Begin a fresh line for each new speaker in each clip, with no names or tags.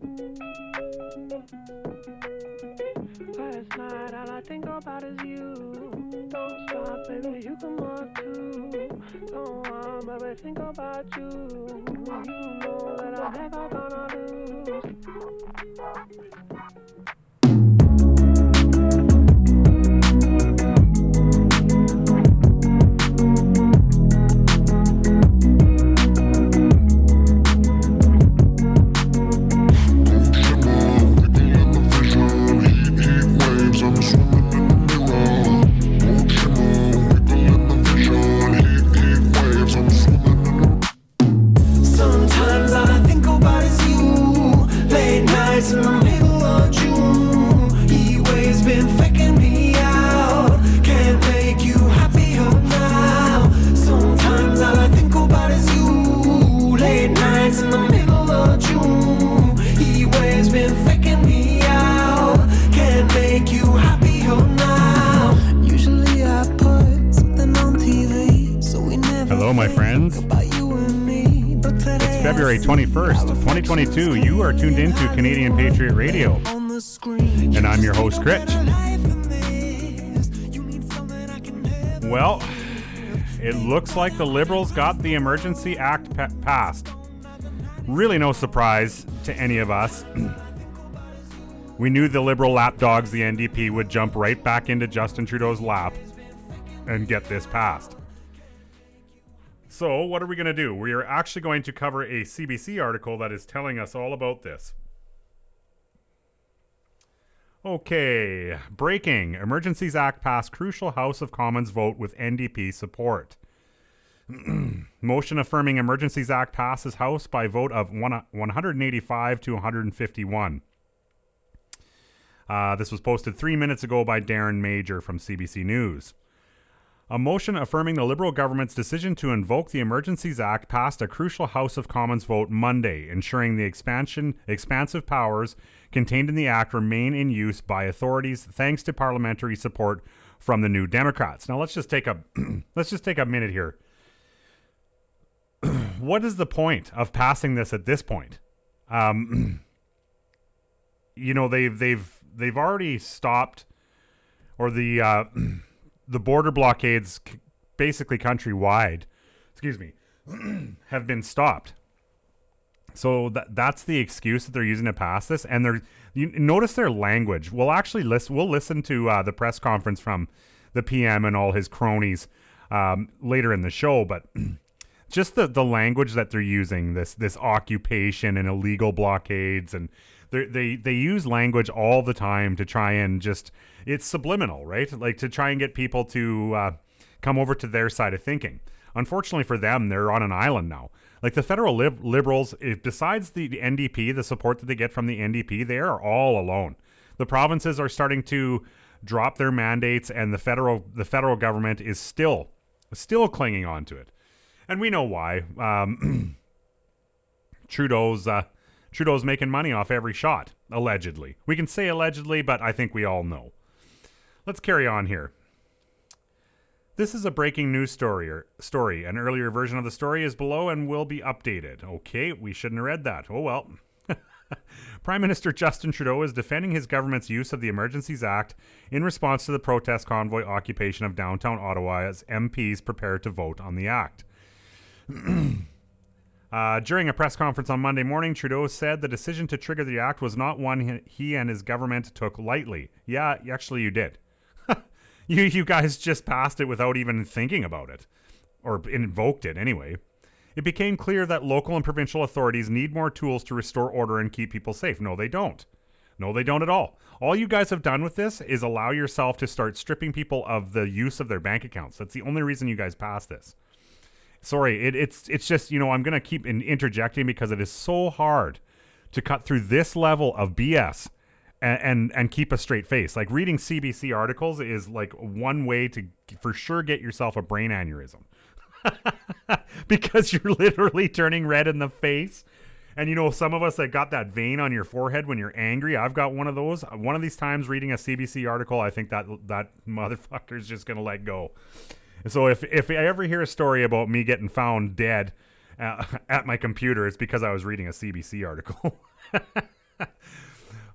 Last night, all I think about is you. Don't stop, baby, you come on too. Don't want, baby, think about you. You know that I'm never gonna lose.
Are tuned into Canadian Patriot Radio. And I'm your host, Critch. Well, it looks like the Liberals got the Emergency Act pa- passed. Really no surprise to any of us. we knew the Liberal lapdogs, the NDP, would jump right back into Justin Trudeau's lap and get this passed. So, what are we going to do? We are actually going to cover a CBC article that is telling us all about this. Okay, breaking. Emergencies Act passed crucial House of Commons vote with NDP support. Motion affirming Emergencies Act passes House by vote of one, 185 to 151. Uh, this was posted three minutes ago by Darren Major from CBC News. A motion affirming the Liberal government's decision to invoke the Emergencies Act passed a crucial House of Commons vote Monday, ensuring the expansion expansive powers contained in the act remain in use by authorities thanks to parliamentary support from the New Democrats. Now let's just take a let's just take a minute here. what is the point of passing this at this point? Um, you know they've they've they've already stopped or the uh, the border blockades basically countrywide excuse me have been stopped. So that that's the excuse that they're using to pass this and they're you notice their language. We'll actually listen we'll listen to uh, the press conference from the pm and all his cronies um, later in the show but just the the language that they're using this this occupation and illegal blockades and they they use language all the time to try and just it's subliminal right? Like to try and get people to uh, come over to their side of thinking. Unfortunately for them they're on an island now. Like the federal lib- liberals besides the, the ndp the support that they get from the ndp they are all alone. The provinces are starting to drop their mandates and the federal the federal government is still still clinging on to it. And we know why. Um, Trudeau's uh, Trudeau's making money off every shot, allegedly. We can say allegedly, but I think we all know. Let's carry on here. This is a breaking news story. Or, story. An earlier version of the story is below and will be updated. Okay, we shouldn't have read that. Oh well. Prime Minister Justin Trudeau is defending his government's use of the Emergencies Act in response to the protest convoy occupation of downtown Ottawa as MPs prepare to vote on the act. Uh, during a press conference on Monday morning, Trudeau said the decision to trigger the act was not one he, and his government took lightly. Yeah, actually, you did. you, you guys just passed it without even thinking about it, or invoked it anyway. It became clear that local and provincial authorities need more tools to restore order and keep people safe. No, they don't. No, they don't at all. All you guys have done with this is allow yourself to start stripping people of the use of their bank accounts. That's the only reason you guys passed this sorry it, it's it's just you know i'm gonna keep in, interjecting because it is so hard to cut through this level of bs and, and and keep a straight face. Like reading cbc articles is like one way to for sure get yourself a brain aneurysm. Because you're literally turning red in the face. And you know some of us that got that vein on your forehead when you're angry i've got one of those. One of these times reading a cbc article i think that that motherfucker's just gonna let go so if if I ever hear a story about me getting found dead uh, at my computer, it's because I was reading a CBC article.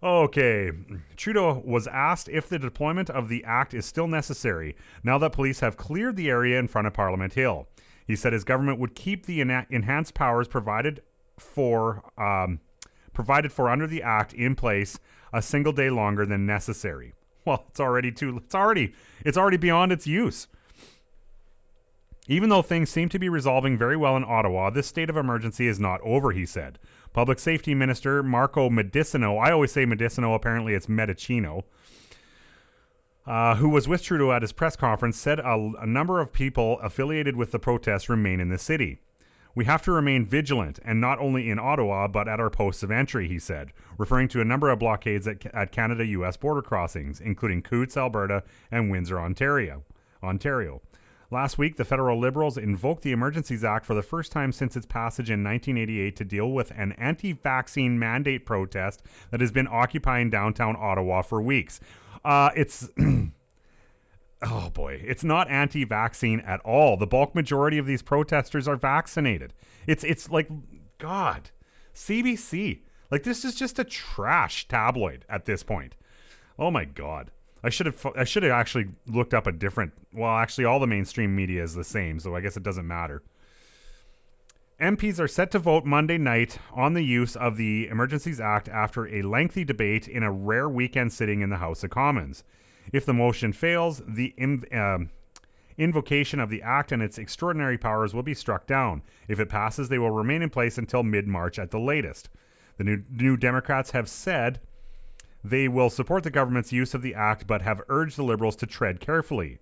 Okay. Trudeau was asked if the deployment of the act is still necessary now that police have cleared the area in front of Parliament Hill. He said his government would keep the ena- enhanced powers provided for um, provided for under the act in place a single day longer than necessary. Well, it's already too it's already it's already beyond its use. Even though things seem to be resolving very well in Ottawa, this state of emergency is not over, he said. Public Safety Minister Marco Medicino, I always say Medicino, apparently it's Medicino, uh, who was with Trudeau at his press conference, said a, a number of people affiliated with the protests remain in the city. We have to remain vigilant, and not only in Ottawa, but at our posts of entry, he said, referring to a number of blockades at, at Canada US border crossings, including Coutts, Alberta, and Windsor, Ontario. Ontario. Last week, the federal Liberals invoked the Emergencies Act for the first time since its passage in 1988 to deal with an anti vaccine mandate protest that has been occupying downtown Ottawa for weeks. Uh, it's. oh boy, it's not anti-vaccine at all. The bulk majority of these protesters are vaccinated. It's it's like God, CBC. Like this is just a trash tabloid at this point. Oh my God. I should have I should have actually looked up a different. Well, actually, all the mainstream media is the same, so I guess it doesn't matter. MPs are set to vote Monday night on the use of the Emergencies Act after a lengthy debate in a rare weekend sitting in the House of Commons. If the motion fails, the inv- um, invocation of the Act and its extraordinary powers will be struck down. If it passes, they will remain in place until mid March at the latest. The new, new Democrats have said they will support the government's use of the Act, but have urged the Liberals to tread carefully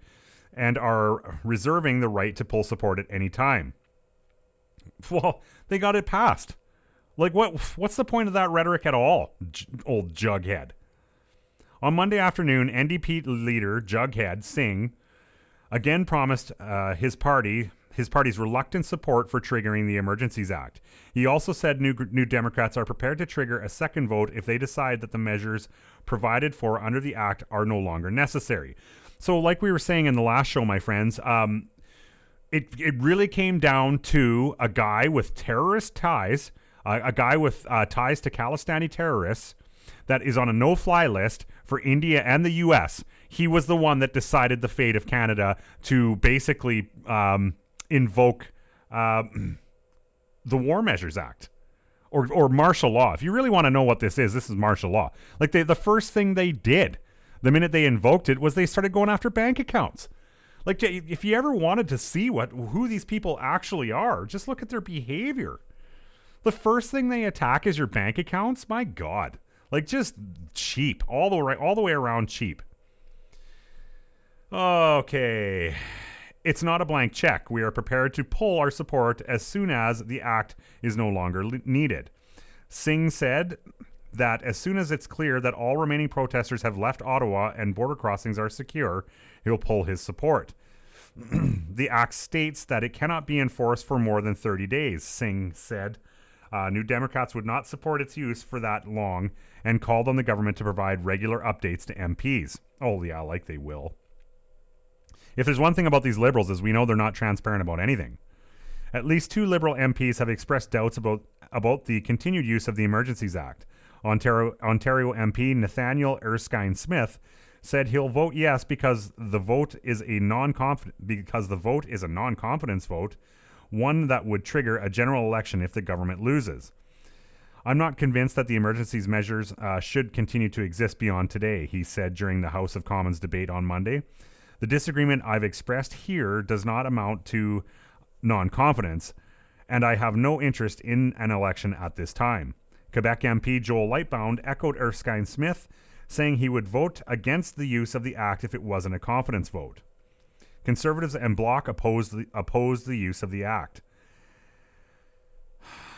and are reserving the right to pull support at any time. Well, they got it passed. Like what what's the point of that rhetoric at all, j- old jughead? On Monday afternoon, NDP leader Jughead Singh again promised uh, his party his party's reluctant support for triggering the Emergencies Act. He also said New, New Democrats are prepared to trigger a second vote if they decide that the measures provided for under the act are no longer necessary. So, like we were saying in the last show, my friends, um, it it really came down to a guy with terrorist ties, uh, a guy with uh, ties to Khalistani terrorists that is on a no-fly list for India and the U.S. He was the one that decided the fate of Canada to basically um, invoke uh, the War Measures Act. Or, or martial law. If you really want to know what this is, this is martial law. Like they, the first thing they did, the minute they invoked it, was they started going after bank accounts. Like if you ever wanted to see what who these people actually are, just look at their behavior. The first thing they attack is your bank accounts. My God, like just cheap all the way all the way around cheap. Okay. It's not a blank check. We are prepared to pull our support as soon as the act is no longer le- needed. Singh said that as soon as it's clear that all remaining protesters have left Ottawa and border crossings are secure, he'll pull his support. the act states that it cannot be enforced for more than 30 days, Singh said. Uh, New Democrats would not support its use for that long and called on the government to provide regular updates to MPs. Oh, yeah, like they will. If there's one thing about these liberals is we know they're not transparent about anything. At least two liberal MPs have expressed doubts about about the continued use of the Emergencies Act. Ontario Ontario MP Nathaniel Erskine Smith said he'll vote yes because the vote is a non because the vote is a non-confidence vote, one that would trigger a general election if the government loses. I'm not convinced that the emergencies measures uh, should continue to exist beyond today, he said during the House of Commons debate on Monday. The disagreement I've expressed here does not amount to non confidence, and I have no interest in an election at this time. Quebec MP Joel Lightbound echoed Erskine Smith, saying he would vote against the use of the act if it wasn't a confidence vote. Conservatives and Bloc opposed the, opposed the use of the act.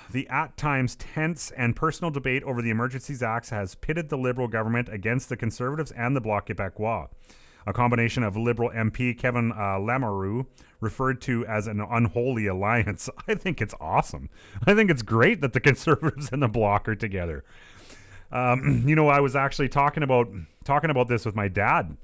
The at times tense and personal debate over the Emergencies Acts has pitted the Liberal government against the Conservatives and the Bloc Québécois a combination of Liberal MP Kevin uh, Lamoureux, referred to as an unholy alliance. I think it's awesome. I think it's great that the Conservatives and the Bloc are together. Um, you know, I was actually talking about talking about this with my dad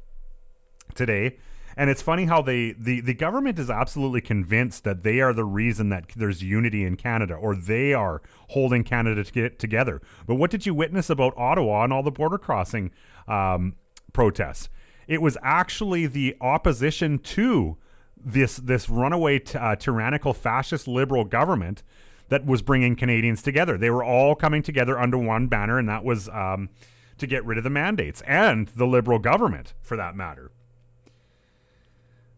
today, And it's funny how they the, the government is absolutely convinced that they are the reason that there's unity in Canada or they are holding Canada to get together. But what did you witness about Ottawa and all the border crossing um, protests? It was actually the opposition to this this runaway t- uh, tyrannical fascist liberal government that was bringing Canadians together. They were all coming together under one banner, and that was um, to get rid of the mandates and the liberal government, for that matter.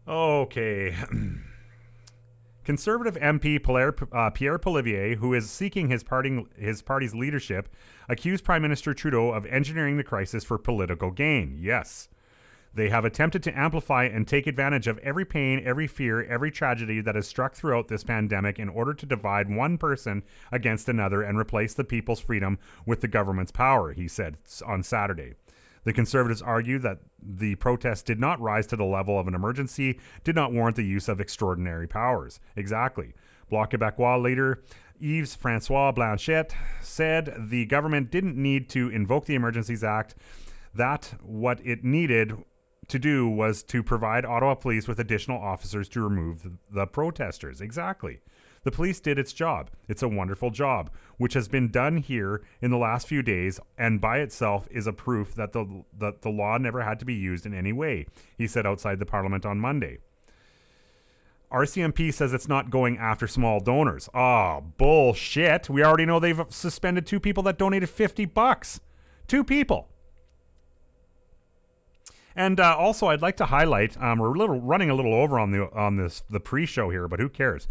Okay. Conservative MP Pierre, uh, Pierre Poilievre, who is seeking his, party, his party's leadership, accused Prime Minister Trudeau of engineering the crisis for political gain. Yes. They have attempted to amplify and take advantage of every pain, every fear, every tragedy that has struck throughout this pandemic in order to divide one person against another and replace the people's freedom with the government's power, he said on Saturday. The Conservatives argue that the protests did not rise to the level of an emergency, did not warrant the use of extraordinary powers. Exactly. Bloc Québécois leader Yves Francois Blanchet said the government didn't need to invoke the Emergencies Act, that what it needed to do was to provide Ottawa police with additional officers to remove the, protesters. Exactly. The police did its job. It's a wonderful job, which has been done here in the last few days, and by itself is a proof that the that the law never had to be used in any way. He said outside the Parliament on Monday. RCMP says it's not going after small donors. Oh, bullshit. We already know they've suspended two people that donated 50 bucks. Two people. And uh, also, I'd like to highlight um, we're a little running a little over on the on this the pre-show here, but who cares?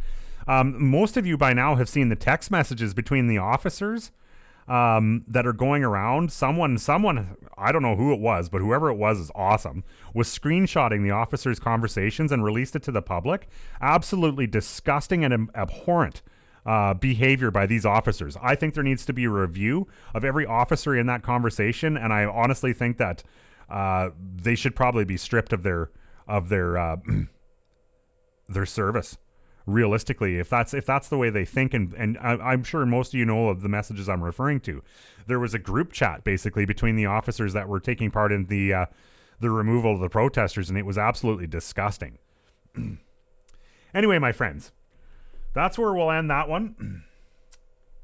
Um, most of you by now have seen the text messages between the officers um, that are going around. Someone, someone, I don't know who it was, but whoever it was is awesome. Was screenshotting the officers' conversations and released it to the public. Absolutely disgusting and abhorrent. Uh, behavior by these officers. I think there needs to be a review of every officer in that conversation, and I honestly think that uh, they should probably be stripped of their of their uh, their service realistically. If that's if that's the way they think and and I, am sure most of you know of the messages i'm referring to there was a group chat basically between the officers that were taking part in the uh, the removal of the protesters and it was absolutely disgusting. Anyway my friends that's where we'll end that one.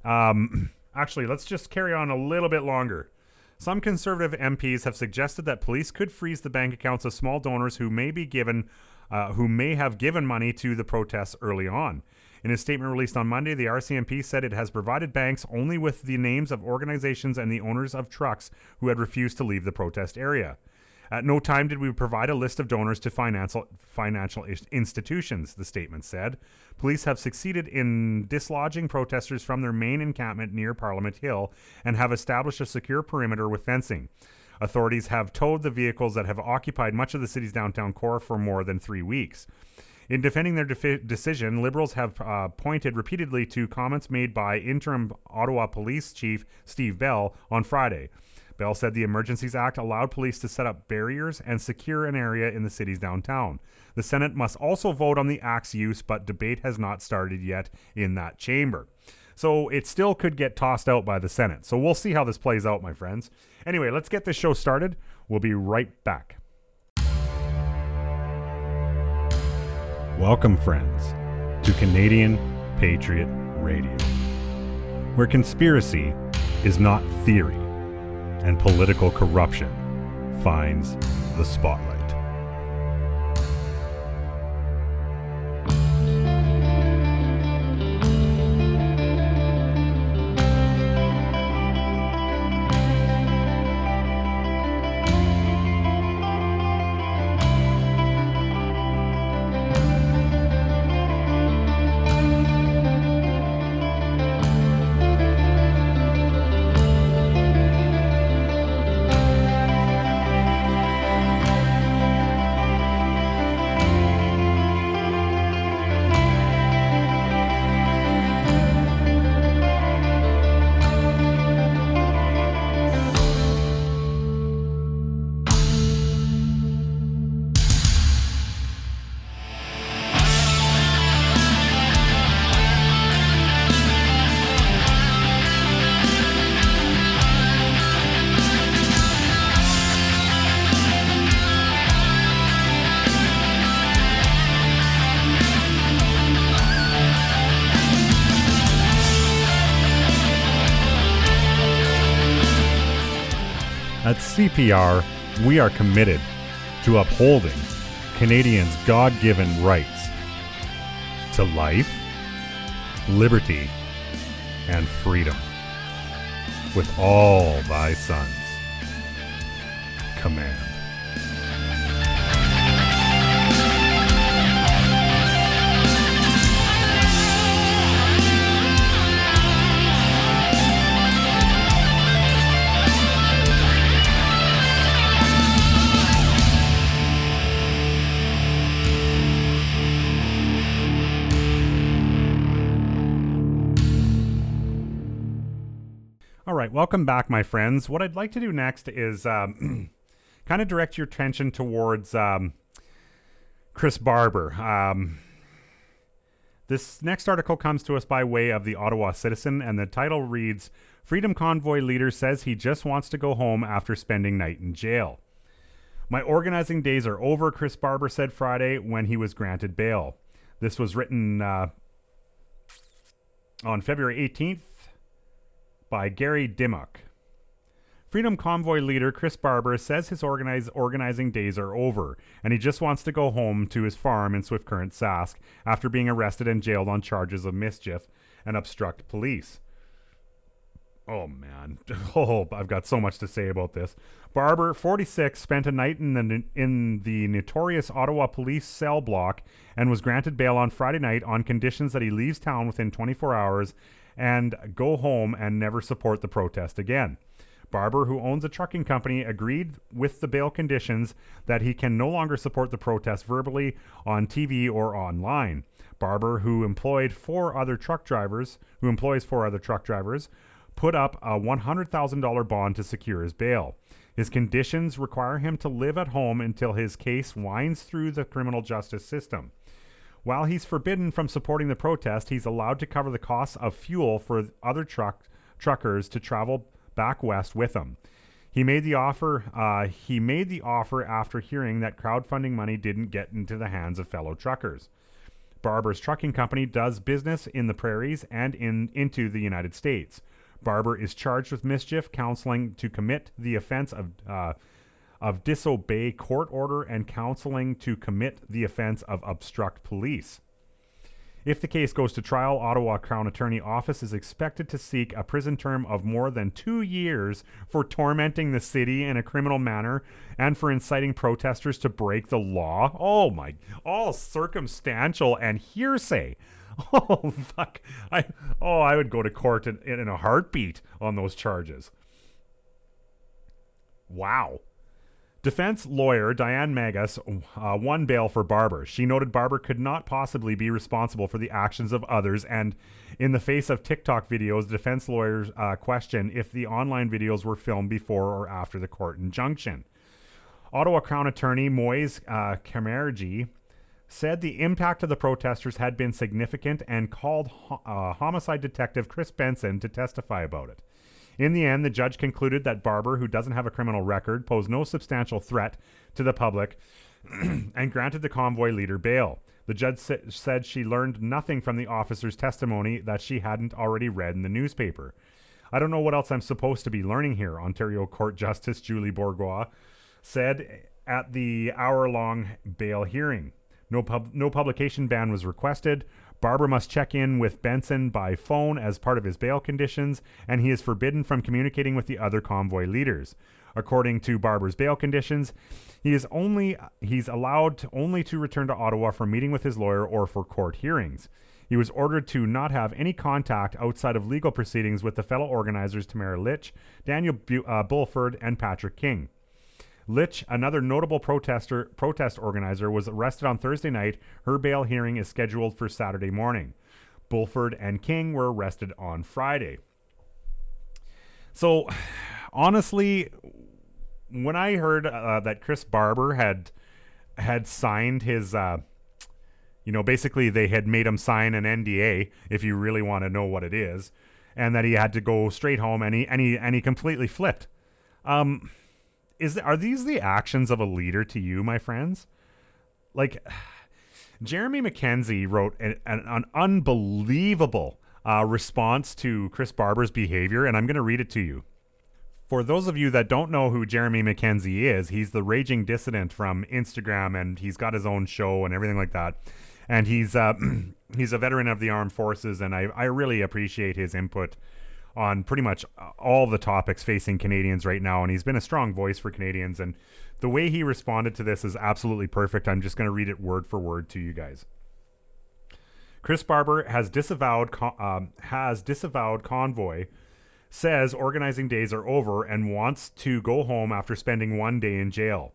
Um actually let's just carry on a little bit longer some conservative MPs have suggested that police could freeze the bank accounts of small donors who may be given uh, who may have given money to the protests early on. In a statement released on Monday, the RCMP said it has provided banks only with the names of organizations and the owners of trucks who had refused to leave the protest area. At no time did we provide a list of donors to financial, financial institutions, the statement said. Police have succeeded in dislodging protesters from their main encampment near Parliament Hill and have established a secure perimeter with fencing. Authorities have towed the vehicles that have occupied much of the city's downtown core for more than three weeks. In defending their defi- decision, Liberals have uh, pointed repeatedly to comments made by interim Ottawa Police Chief Steve Bell on Friday. Bell said the Emergencies Act allowed police to set up barriers and secure an area in the city's downtown. The Senate must also vote on the Act's use, but debate has not started yet in that chamber. So it still could get tossed out by the Senate. So we'll see how this plays out, my friends. Anyway, let's get this show started. We'll be right back. Welcome, friends, to Canadian Patriot Radio, where conspiracy is not theory and political corruption finds the spotlight. CPR, we are committed to upholding Canadians' God given rights to life, liberty, and freedom. With all thy sons. Command. Right, welcome back, my friends. What I'd like to do next is um, kind of direct your attention towards um, Chris Barber. Um, this next article comes to us by way of the Ottawa Citizen, and the title reads Freedom Convoy leader says he just wants to go home after spending night in jail. My organizing days are over, Chris Barber said Friday when he was granted bail. This was written uh, on February 18th by Gary Dimmock. Freedom Convoy leader Chris Barber says his organize, organizing days are over, and he just wants to go home to his farm in Swift Current Sask after being arrested and jailed on charges of mischief and obstruct police. Oh man, oh I've got so much to say about this. Barber, 46, spent a night in the in the notorious Ottawa police cell block and was granted bail on Friday night on conditions that he leaves town within 24 hours and go home and never support the protest again. Barber, who owns a trucking company, agreed with the bail conditions that he can no longer support the protest verbally on TV or online. Barber, who employed four other truck drivers, who employs four other truck drivers, put up a $100,000 bond to secure his bail. His conditions require him to live at home until his case winds through the criminal justice system. While he's forbidden from supporting the protest, he's allowed to cover the costs of fuel for other truck truckers to travel back west with him. He made the offer. Uh, he made the offer after hearing that crowdfunding money didn't get into the hands of fellow truckers. Barber's trucking company does business in the prairies and in into the United States. Barber is charged with mischief, counseling to commit the offense of uh, of disobey court order and counseling to commit the offense of obstruct police. If the case goes to trial, Ottawa Crown Attorney Office is expected to seek a prison term of more than two years for tormenting the city in a criminal manner and for inciting protesters to break the law. Oh my, all circumstantial and hearsay. Oh fuck! I oh I would go to court in, in a heartbeat on those charges. Wow. Defense lawyer Diane Magas uh, won bail for Barber. She noted Barber could not possibly be responsible for the actions of others, and in the face of TikTok videos, defense lawyers uh, question if the online videos were filmed before or after the court injunction. Ottawa Crown Attorney Moiz uh, Karimjee said the impact of the protesters had been significant and called ho- uh, homicide detective Chris Benson to testify about it. In the end, the judge concluded that Barber, who doesn't have a criminal record, posed no substantial threat to the public and granted the convoy leader bail. The judge sa- said she learned nothing from the officer's testimony that she hadn't already read in the newspaper. I don't know what else I'm supposed to be learning here, Ontario Court Justice Julie Bourgeois said at the hour long bail hearing. No, pub- no publication ban was requested. Barber must check in with Benson by phone as part of his bail conditions, and he is forbidden from communicating with the other convoy leaders. According to Barber's bail conditions, he is only he's allowed to, only to return to Ottawa for meeting with his lawyer or for court hearings. He was ordered to not have any contact outside of legal proceedings with the fellow organizers Tamara Lich, Daniel Bu- uh, Bulford, and Patrick King. Lich, another notable protester protest organizer, was arrested on Thursday night. Her bail hearing is scheduled for Saturday morning. Bulford and King were arrested on Friday. So, honestly, when I heard uh, that Chris Barber had had signed his, uh, you know, basically they had made him sign an NDA, if you really want to know what it is, and that he had to go straight home, and he and he and he completely flipped. Um, is are these the actions of a leader to you, my friends? Like Jeremy McKenzie wrote an, an, an unbelievable uh, response to Chris Barber's behavior, and I'm going to read it to you. For those of you that don't know who Jeremy McKenzie is, he's the raging dissident from Instagram, and he's got his own show and everything like that. And he's uh, he's a veteran of the armed forces, and I, I really appreciate his input on pretty much all the topics facing Canadians right now. And he's been a strong voice for Canadians. And the way he responded to this is absolutely perfect. I'm just going to read it word for word to you guys. Chris Barber has disavowed um, has disavowed convoy says organizing days are over and wants to go home after spending one day in jail.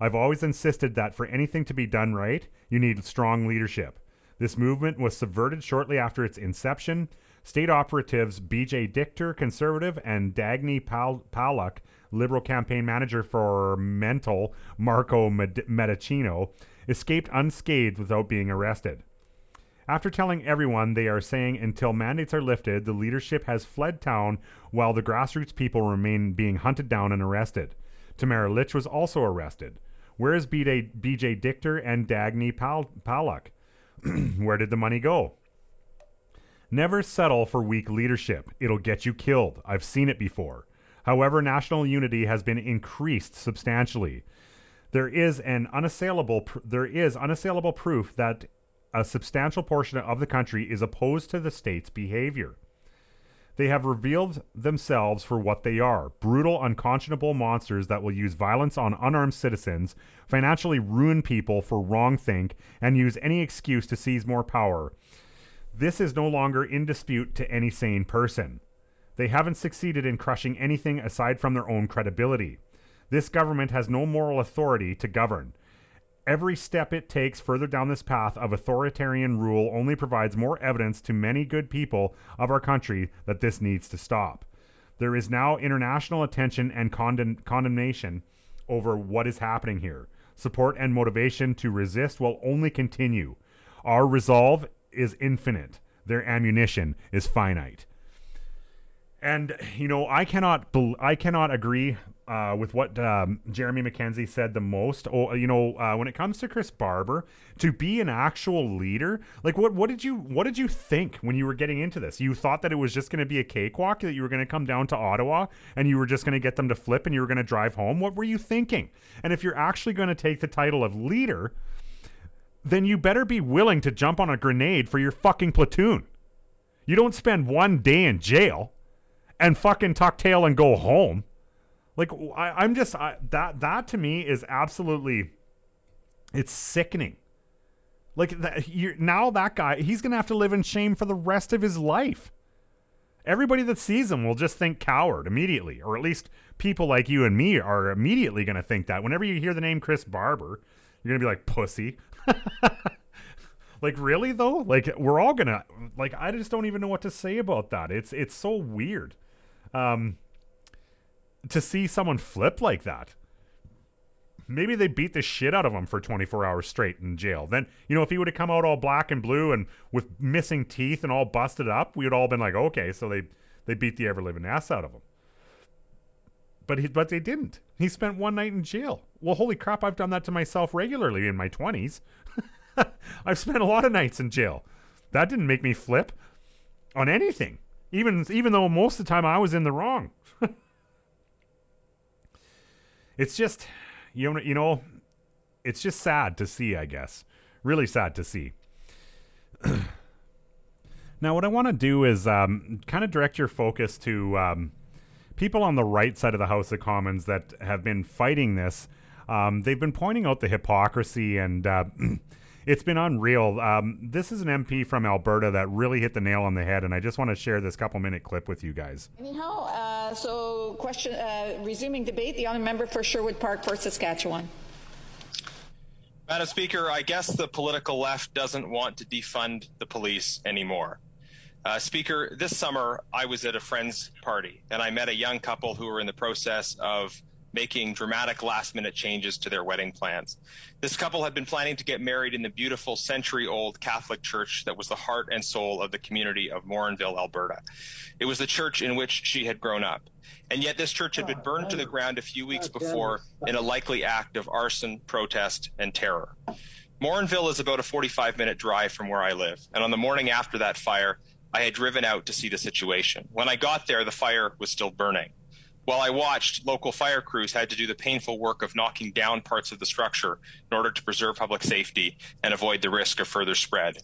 I've always insisted that for anything to be done right, you need strong leadership. This movement was subverted shortly after its inception. State operatives BJ Dichter, conservative, and Dagny Pal- Pawlak, liberal campaign manager for Mental, Marco Med- Medicino, escaped unscathed without being arrested. After telling everyone they are saying until mandates are lifted, the leadership has fled town while the grassroots people remain being hunted down and arrested. Tamara Lich was also arrested. Where is BJ, BJ Dichter and Dagny Pal- Pawlak? Where did the money go? Never settle for weak leadership. It'll get you killed. I've seen it before. However, national unity has been increased substantially. There is an unassailable pr- there is unassailable proof that a substantial portion of the country is opposed to the state's behavior. They have revealed themselves for what they are brutal, unconscionable monsters that will use violence on unarmed citizens, financially ruin people for wrong think, and use any excuse to seize more power. This is no longer in dispute to any sane person. They haven't succeeded in crushing anything aside from their own credibility. This government has no moral authority to govern. Every step it takes further down this path of authoritarian rule only provides more evidence to many good people of our country that this needs to stop. There is now international attention and condemn- condemnation over what is happening here. Support and motivation to resist will only continue. Our resolve is infinite, their ammunition is finite. And you know, I cannot, bel I cannot agree uh, with what um, Jeremy McKenzie said the most. Oh, you know, uh, when it comes to Chris Barber, to be an actual leader, like what what did you what did you think when you were getting into this? You thought that it was just going to be a cakewalk, that you were going to come down to Ottawa and you were just going to get them to flip and you were going to drive home. What were you thinking? And if you're actually going to take the title of leader, then you better be willing to jump on a grenade for your fucking platoon. You don't spend one day in jail and fucking tuck tail and go home. Like I, am just I, that that to me is absolutely it's sickening. Like that now that guy he's gonna have to live in shame for the rest of his life. Everybody that sees him will just think coward immediately, or at least people like you and me are immediately gonna think that. Whenever you hear the name Chris Barber, you're gonna be like pussy. like really though? Like we're all gonna like I just don't even know what to say about that. It's it's so weird. Um to see someone flip like that. Maybe they beat the shit out of him for 24 hours straight in jail. Then, you know, if he would have come out all black and blue and with missing teeth and all busted up, we would all been like, okay, so they they beat the ever living ass out of him. But he, but they didn't. He spent one night in jail. Well, holy crap! I've done that to myself regularly in my 20s. I've spent a lot of nights in jail. That didn't make me flip on anything. Even even though most of the time I was in the wrong it's just you know you know it's just sad to see i guess really sad to see now what i want to do is um, kind of direct your focus to um, people on the right side of the house of commons that have been fighting this um, they've been pointing out the hypocrisy and uh, it's been unreal. Um, this is an MP from Alberta that really hit the nail on the head, and I just want to share this couple minute clip with you guys.
Anyhow, uh, so question, uh, resuming debate, the honourable member for Sherwood Park Fort Saskatchewan.
Madam Speaker, I guess the political left doesn't want to defund the police anymore. Uh, Speaker, this summer I was at a friend's party and I met a young couple who were in the process of making dramatic last minute changes to their wedding plans. This couple had been planning to get married in the beautiful century old Catholic church that was the heart and soul of the community of Morinville, Alberta. It was the church in which she had grown up. And yet, this church had been burned to the ground a few weeks before in a likely act of arson, protest, and terror. Morinville is about a 45 minute drive from where I live. And on the morning after that fire, I had driven out to see the situation. When I got there, the fire was still burning. While I watched, local fire crews had to do the painful work of knocking down parts of the structure in order to preserve public safety and avoid the risk of further spread.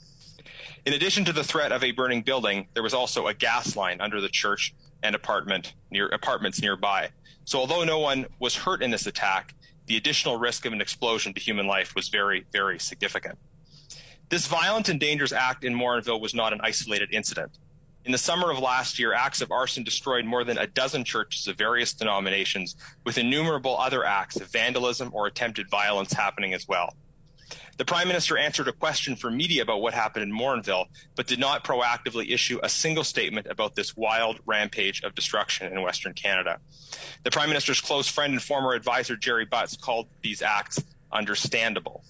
In addition to the threat of a burning building, there was also a gas line under the church and apartment near apartments nearby. So although no one was hurt in this attack, the additional risk of an explosion to human life was very, very significant. This violent and dangerous act in Morinville was not an isolated incident. In the summer of last year, acts of arson destroyed more than a dozen churches of various denominations, with innumerable other acts of vandalism or attempted violence happening as well. The Prime Minister answered a question for media about what happened in Morinville, but did not proactively issue a single statement about this wild rampage of destruction in Western Canada. The Prime Minister's close friend and former advisor, Gerry Butts, called these acts understandable.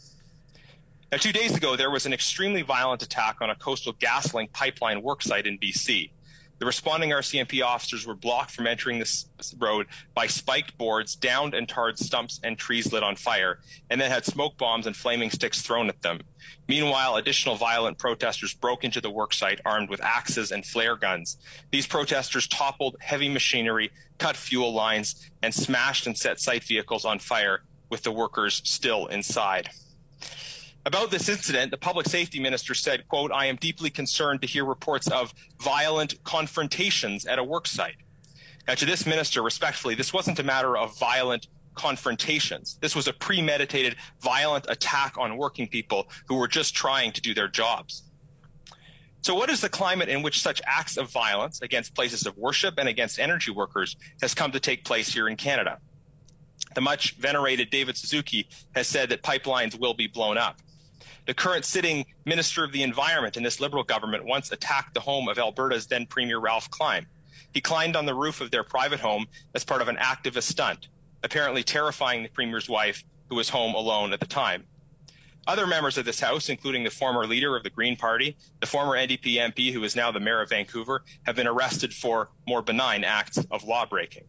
Now, two days ago, there was an extremely violent attack on a Coastal GasLink pipeline worksite in BC. The responding RCMP officers were blocked from entering this road by spiked boards, downed and tarred stumps, and trees lit on fire, and then had smoke bombs and flaming sticks thrown at them. Meanwhile, additional violent protesters broke into the worksite armed with axes and flare guns. These protesters toppled heavy machinery, cut fuel lines, and smashed and set site vehicles on fire, with the workers still inside. About this incident, the public safety minister said, quote, I am deeply concerned to hear reports of violent confrontations at a work site. Now, to this minister, respectfully, this wasn't a matter of violent confrontations. This was a premeditated, violent attack on working people who were just trying to do their jobs. So, what is the climate in which such acts of violence against places of worship and against energy workers has come to take place here in Canada? The much venerated David Suzuki has said that pipelines will be blown up. The current sitting Minister of the Environment in this Liberal government once attacked the home of Alberta's then Premier Ralph Klein. He climbed on the roof of their private home as part of an activist stunt, apparently terrifying the Premier's wife, who was home alone at the time. Other members of this House, including the former leader of the Green Party, the former NDP MP who is now the mayor of Vancouver, have been arrested for more benign acts of lawbreaking.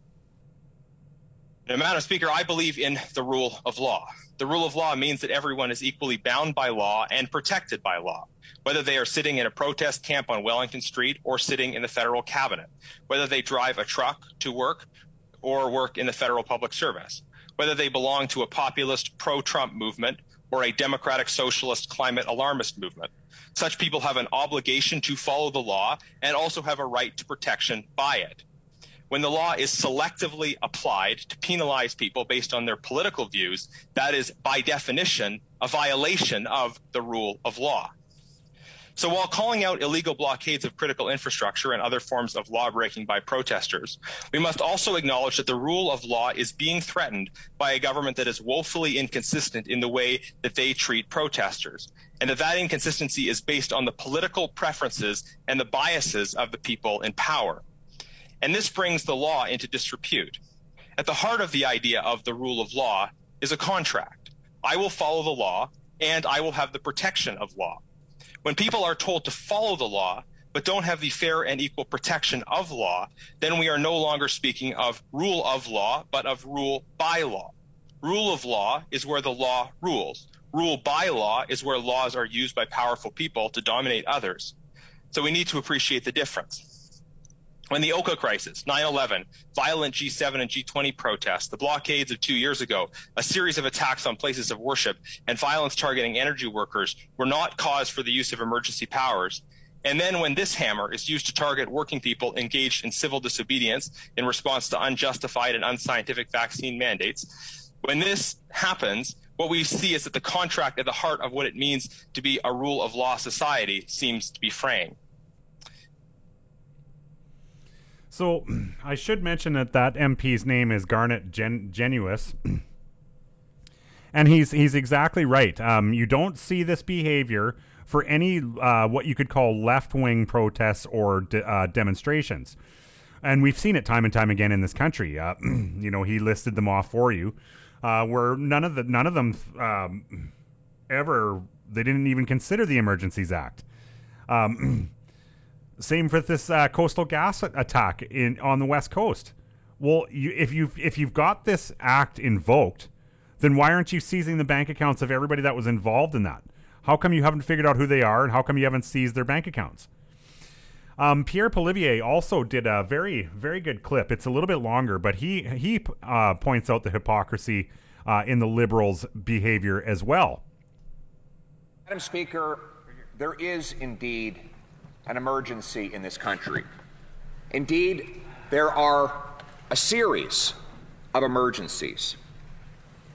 Now, Madam Speaker, I believe in the rule of law. The rule of law means that everyone is equally bound by law and protected by law, whether they are sitting in a protest camp on Wellington Street or sitting in the federal cabinet, whether they drive a truck to work or work in the federal public service, whether they belong to a populist pro Trump movement or a democratic socialist climate alarmist movement. Such people have an obligation to follow the law and also have a right to protection by it when the law is selectively applied to penalize people based on their political views, that is, by definition, a violation of the rule of law. So while calling out illegal blockades of critical infrastructure and other forms of law breaking by protesters, we must also acknowledge that the rule of law is being threatened by a government that is woefully inconsistent in the way that they treat protesters, and that that inconsistency is based on the political preferences and the biases of the people in power. And this brings the law into disrepute. At the heart of the idea of the rule of law is a contract. I will follow the law and I will have the protection of law. When people are told to follow the law, but don't have the fair and equal protection of law, then we are no longer speaking of rule of law, but of rule by law. Rule of law is where the law rules. Rule by law is where laws are used by powerful people to dominate others. So we need to appreciate the difference. When the Oka crisis, 9 11, violent G7 and G20 protests, the blockades of two years ago, a series of attacks on places of worship, and violence targeting energy workers were not cause for the use of emergency powers. And then when this hammer is used to target working people engaged in civil disobedience in response to unjustified and unscientific vaccine mandates, when this happens, what we see is that the contract at the heart of what it means to be a rule of law society seems to be fraying.
So I should mention that that MP's name is Garnet Gen- Genuis. and he's he's exactly right. Um, you don't see this behavior for any uh, what you could call left wing protests or de- uh, demonstrations, and we've seen it time and time again in this country. Uh, you know, he listed them off for you, uh, where none of the none of them um, ever they didn't even consider the Emergencies Act. Um, Same for this uh, coastal gas attack in on the west coast. Well, you, if you if you've got this act invoked, then why aren't you seizing the bank accounts of everybody that was involved in that? How come you haven't figured out who they are, and how come you haven't seized their bank accounts? Um, Pierre Poilievre also did a very, very good clip. It's a little bit longer, but he he uh, points out the hypocrisy uh, in the liberals' behavior as well.
Madam Speaker, there is indeed an emergency in this country. Indeed, there are a series of emergencies.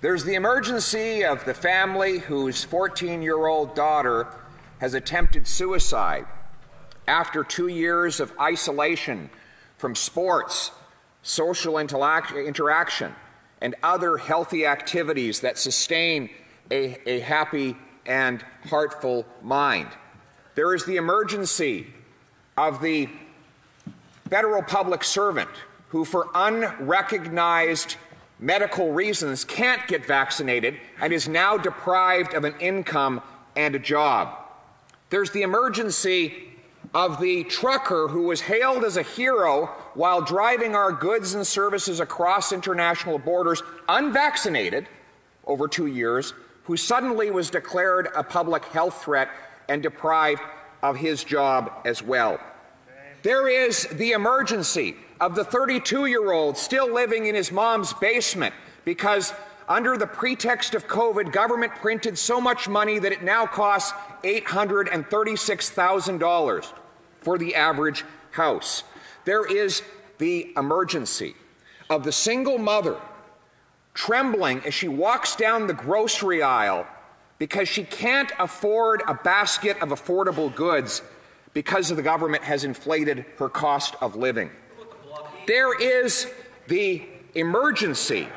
There's the emergency of the family whose 14 year old daughter has attempted suicide after two years of isolation from sports, social interaction, and other healthy activities that sustain a, a happy and heartful mind. There is the emergency of the federal public servant who, for unrecognized medical reasons, can't get vaccinated and is now deprived of an income and a job. There's the emergency of the trucker who was hailed as a hero while driving our goods and services across international borders unvaccinated over two years, who suddenly was declared a public health threat and deprived of his job as well. There is the emergency of the 32 year old still living in his mom's basement because, under the pretext of COVID, government printed so much money that it now costs $836,000 for the average house. There is the emergency of the single mother trembling as she walks down the grocery aisle because she can't afford a basket of affordable goods because the government has inflated her cost of living. There is the emergency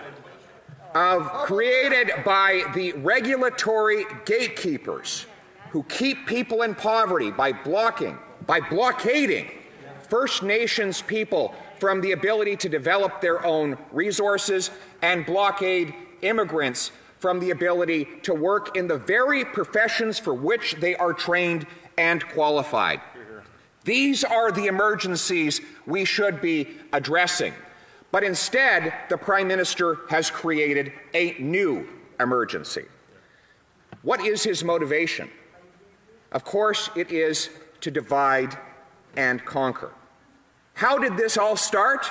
of created by the regulatory gatekeepers who keep people in poverty by blocking, by blockading First Nations people from the ability to develop their own resources and blockade immigrants from the ability to work in the very professions for which they are trained and qualified. These are the emergencies we should be addressing. But instead, the Prime Minister has created a new emergency. What is his motivation? Of course, it is to divide and conquer. How did this all start?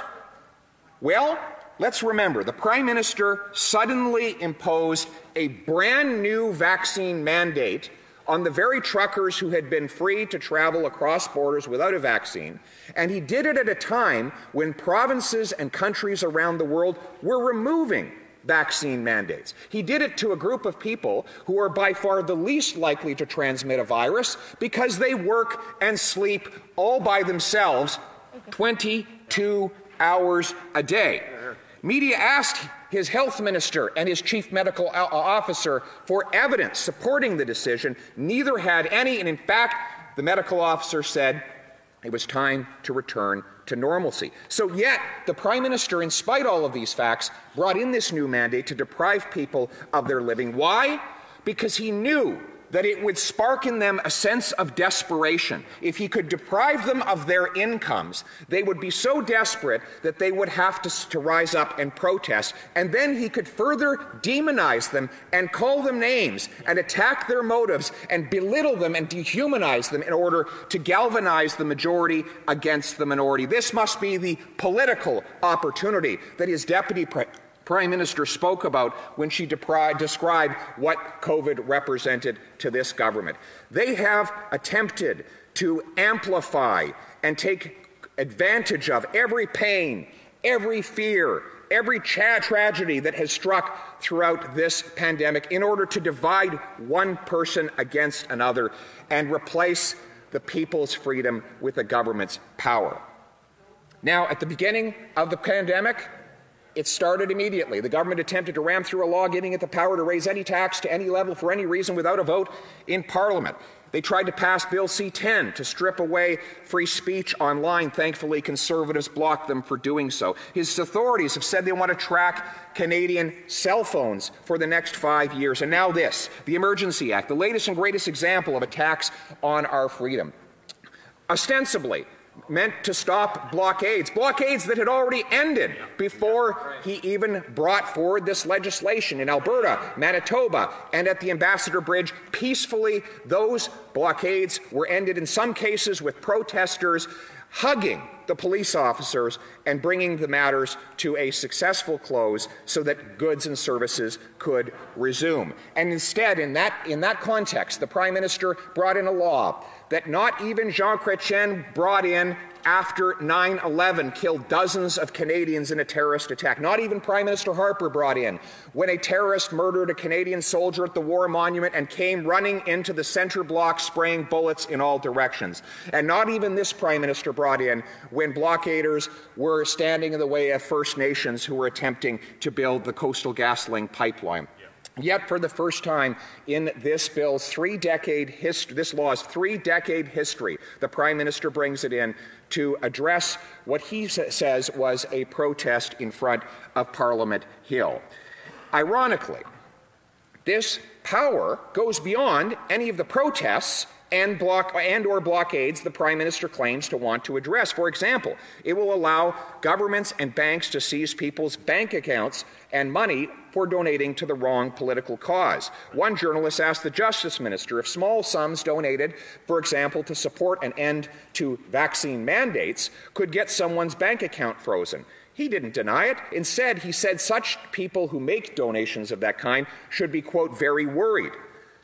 Well, let's remember the Prime Minister suddenly imposed a brand new vaccine mandate on the very truckers who had been free to travel across borders without a vaccine. And he did it at a time when provinces and countries around the world were removing vaccine mandates. He did it to a group of people who are by far the least likely to transmit a virus because they work and sleep all by themselves 22 hours a day. Media asked his health minister and his chief medical uh, uh, officer for evidence supporting the decision. Neither had any, and in fact, the medical officer said it was time to return to normalcy. So, yet, the Prime Minister, in spite all of these facts, brought in this new mandate to deprive people of their living. Why? Because he knew that it would spark in them a sense of desperation. If he could deprive them of their incomes, they would be so desperate that they would have to, to, rise up and protest. And then he could further demonize them and call them names and attack their motives and belittle them and dehumanize them in order to galvanize the majority against the minority. This must be the political opportunity that his deputy president Prime Minister spoke about when she described what COVID represented to this government. They have attempted to amplify and take advantage of every pain, every fear, every tra- tragedy that has struck throughout this pandemic in order to divide one person against another and replace the people's freedom with the government's power. Now, at the beginning of the pandemic, it started immediately. The government attempted to ram through a law giving it the power to raise any tax to any level for any reason without a vote in Parliament. They tried to pass Bill C 10 to strip away free speech online. Thankfully, conservatives blocked them for doing so. His authorities have said they want to track Canadian cell phones for the next five years. And now, this the Emergency Act, the latest and greatest example of attacks on our freedom. Ostensibly, meant to stop blockades, blockades that had already ended before he even brought forward this legislation in Alberta, Manitoba, and at the Ambassador Bridge. Peacefully, those blockades were ended in some cases with protesters hugging the police officers and bringing the matters to a successful close so that goods and services could resume. And instead, in that, in that context, the Prime Minister brought in a law that not even Jean Chrétien brought in after 9 11 killed dozens of Canadians in a terrorist attack. Not even Prime Minister Harper brought in when a terrorist murdered a Canadian soldier at the War Monument and came running into the center block spraying bullets in all directions. And not even this Prime Minister brought in when blockaders were standing in the way of First Nations who were attempting to build the Coastal GasLink pipeline. Yet, for the first time in this bill's three decade history, this law's three decade history, the Prime Minister brings it in to address what he says was a protest in front of Parliament Hill. Ironically, this power goes beyond any of the protests and block and or blockades the prime minister claims to want to address. For example, it will allow governments and banks to seize people's bank accounts and money for donating to the wrong political cause. One journalist asked the justice minister if small sums donated, for example, to support an end to vaccine mandates could get someone's bank account frozen. He didn't deny it. Instead, he said such people who make donations of that kind should be, quote, very worried.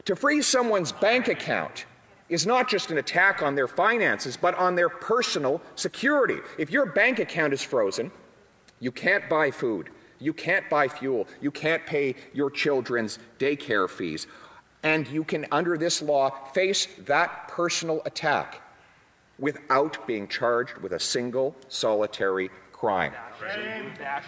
To freeze someone's bank account is not just an attack on their finances, but on their personal security. If your bank account is frozen, you can't buy food, you can't buy fuel, you can't pay your children's daycare fees, and you can, under this law, face that personal attack without being charged with a single solitary crime.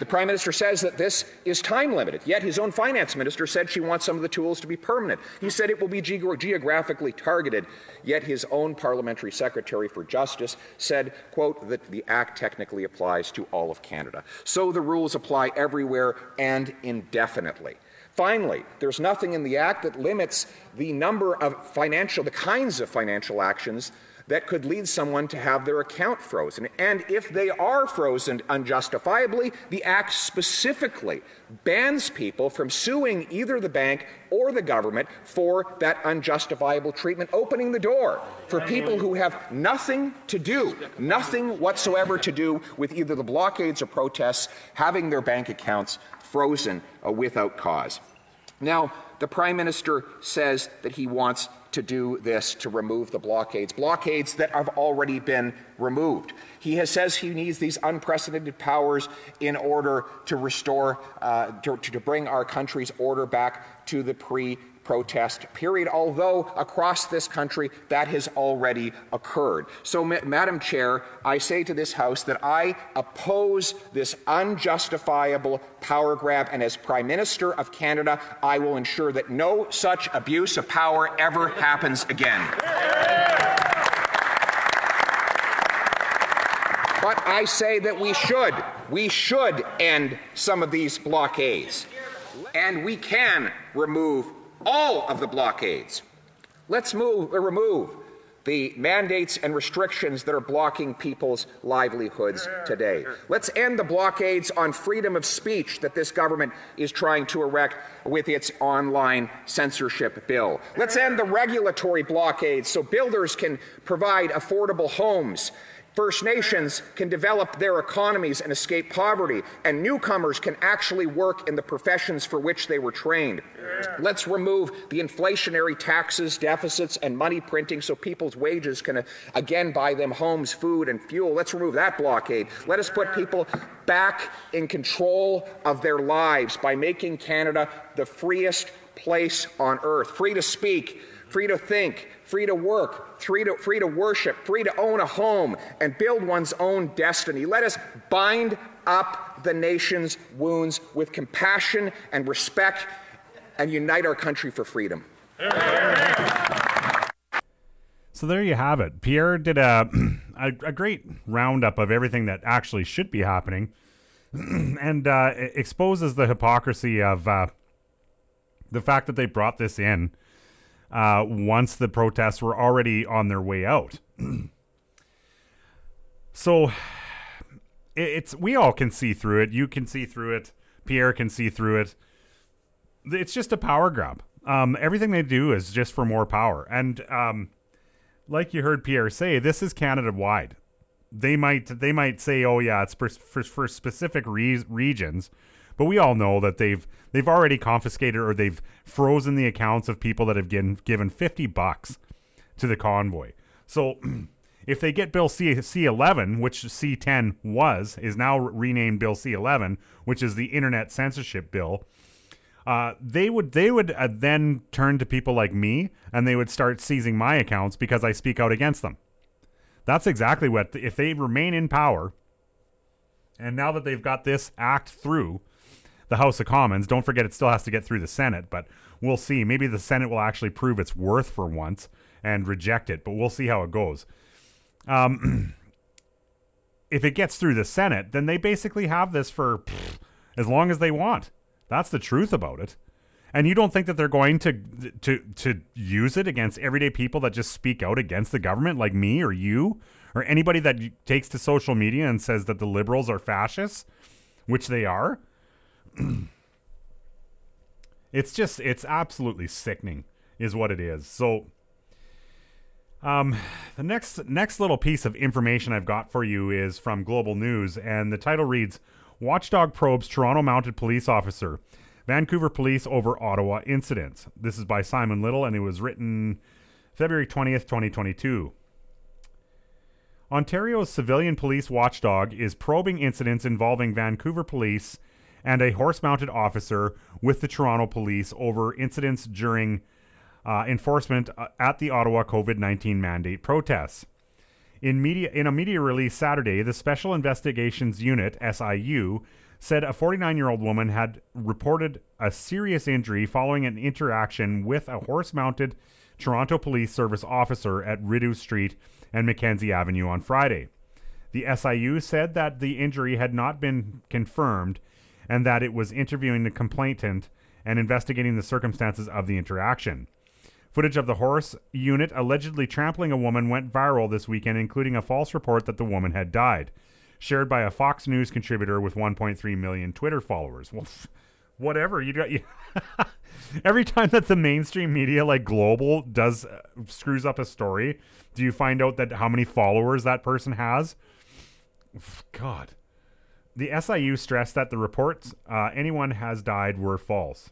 The Prime Minister says that this is time limited, yet his own Finance Minister said she wants some of the tools to be permanent. He said it will be ge- geographically targeted, yet his own Parliamentary Secretary for Justice said, quote, that the Act technically applies to all of Canada. So the rules apply everywhere and indefinitely. Finally, there's nothing in the Act that limits the number of financial, the kinds of financial actions that could lead someone to have their account frozen. And if they are frozen unjustifiably, the Act specifically bans people from suing either the bank or the government for that unjustifiable treatment, opening the door for people who have nothing to do, nothing whatsoever to do with either the blockades or protests having their bank accounts frozen uh, without cause. Now, the Prime Minister says that he wants to do this to remove the blockades, blockades that have already been removed. He has, says he needs these unprecedented powers in order to restore, uh, to, to bring our country's order back to the pre protest period, although across this country that has already occurred. So, Ma- Madam Chair, I say to this House that I oppose this unjustifiable power grab, and as Prime Minister of Canada, I will ensure that no such abuse of power ever happens again. But I say that we should, we should end some of these blockades. And we can remove all of the blockades. Let's move, uh, remove the mandates and restrictions that are blocking people's livelihoods today. Let's end the blockades on freedom of speech that this government is trying to erect with its online censorship bill. Let's end the regulatory blockades so builders can provide affordable homes First Nations can develop their economies and escape poverty, and newcomers can actually work in the professions for which they were trained. Yeah. Let's remove the inflationary taxes, deficits, and money printing so people's wages can again buy them homes, food, and fuel. Let's remove that blockade. Let us put people back in control of their lives by making Canada the freest place on earth, free to speak, free to think, free to work, free to, free to worship, free to own a home and build one's own destiny. Let us bind up the nation's wounds with compassion and respect and unite our country for freedom.
So there you have it. Pierre did a, a, a great roundup of everything that actually should be happening and uh, exposes the hypocrisy of uh, the fact that they brought this in uh, once the protests were already on their way out. so it, it's we all can see through it. You can see through it. Pierre can see through it. It's just a power grab. Um, everything they do is just for more power. And um, like you heard Pierre say, this is Canada wide. They might they might say, oh yeah, it's for for, for specific re- regions, but we all know that they've they've already confiscated or they've frozen the accounts of people that have given given fifty bucks to the convoy. So if they get Bill C C11, which C10 was, is now renamed Bill C11, which is the Internet Censorship Bill. Uh, they would they would uh, then turn to people like me and they would start seizing my accounts because I speak out against them. That's exactly what if they remain in power. And now that they've got this act through the House of Commons, don't forget it still has to get through the Senate, but we'll see. Maybe the Senate will actually prove its worth for once and reject it, but we'll see how it goes. Um, if it gets through the Senate, then they basically have this for pff, as long as they want. That's the truth about it. And you don't think that they're going to to to use it against everyday people that just speak out against the government like me or you or anybody that takes to social media and says that the liberals are fascists, which they are? it's just it's absolutely sickening is what it is. So um, the next next little piece of information I've got for you is from Global News, and the title reads: Watchdog probes Toronto mounted police officer. Vancouver police over Ottawa incidents. This is by Simon Little and it was written February 20th, 2022. Ontario's civilian police watchdog is probing incidents involving Vancouver police and a horse mounted officer with the Toronto police over incidents during uh, enforcement uh, at the Ottawa COVID 19 mandate protests. In media in a media release Saturday, the Special Investigations Unit (SIU) said a 49-year-old woman had reported a serious injury following an interaction with a horse-mounted Toronto Police Service officer at Rideau Street and Mackenzie Avenue on Friday. The SIU said that the injury had not been confirmed and that it was interviewing the complainant and investigating the circumstances of the interaction. Footage of the horse unit allegedly trampling a woman went viral this weekend, including a false report that the woman had died, shared by a Fox News contributor with 1.3 million Twitter followers. Well, whatever you got. You Every time that the mainstream media, like global, does uh, screws up a story, do you find out that how many followers that person has? God. The SIU stressed that the reports uh, anyone has died were false.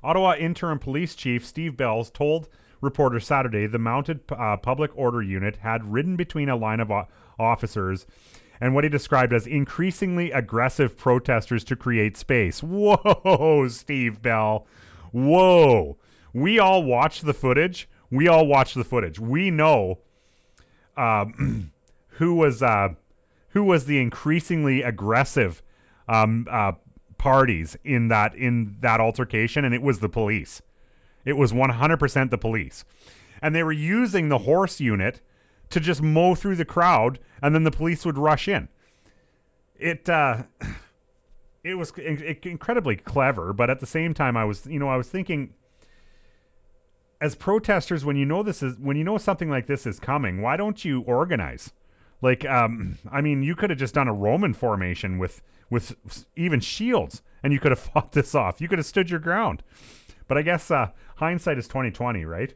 Ottawa Interim Police Chief Steve Bells told reporters Saturday the mounted uh, public order unit had ridden between a line of o- officers and what he described as increasingly aggressive protesters to create space. Whoa, Steve Bell. Whoa. We all watched the footage. We all watched the footage. We know um, who was uh, who was the increasingly aggressive um, uh, parties in that in that altercation, and it was the police. It was 100% the police, and they were using the horse unit to just mow through the crowd, and then the police would rush in. It uh, it was in- incredibly clever, but at the same time, I was you know I was thinking. As protesters, when you know this is when you know something like this is coming, why don't you organize? Like, um, I mean, you could have just done a Roman formation with with even shields, and you could have fought this off. You could have stood your ground. But I guess uh, hindsight is twenty twenty, right?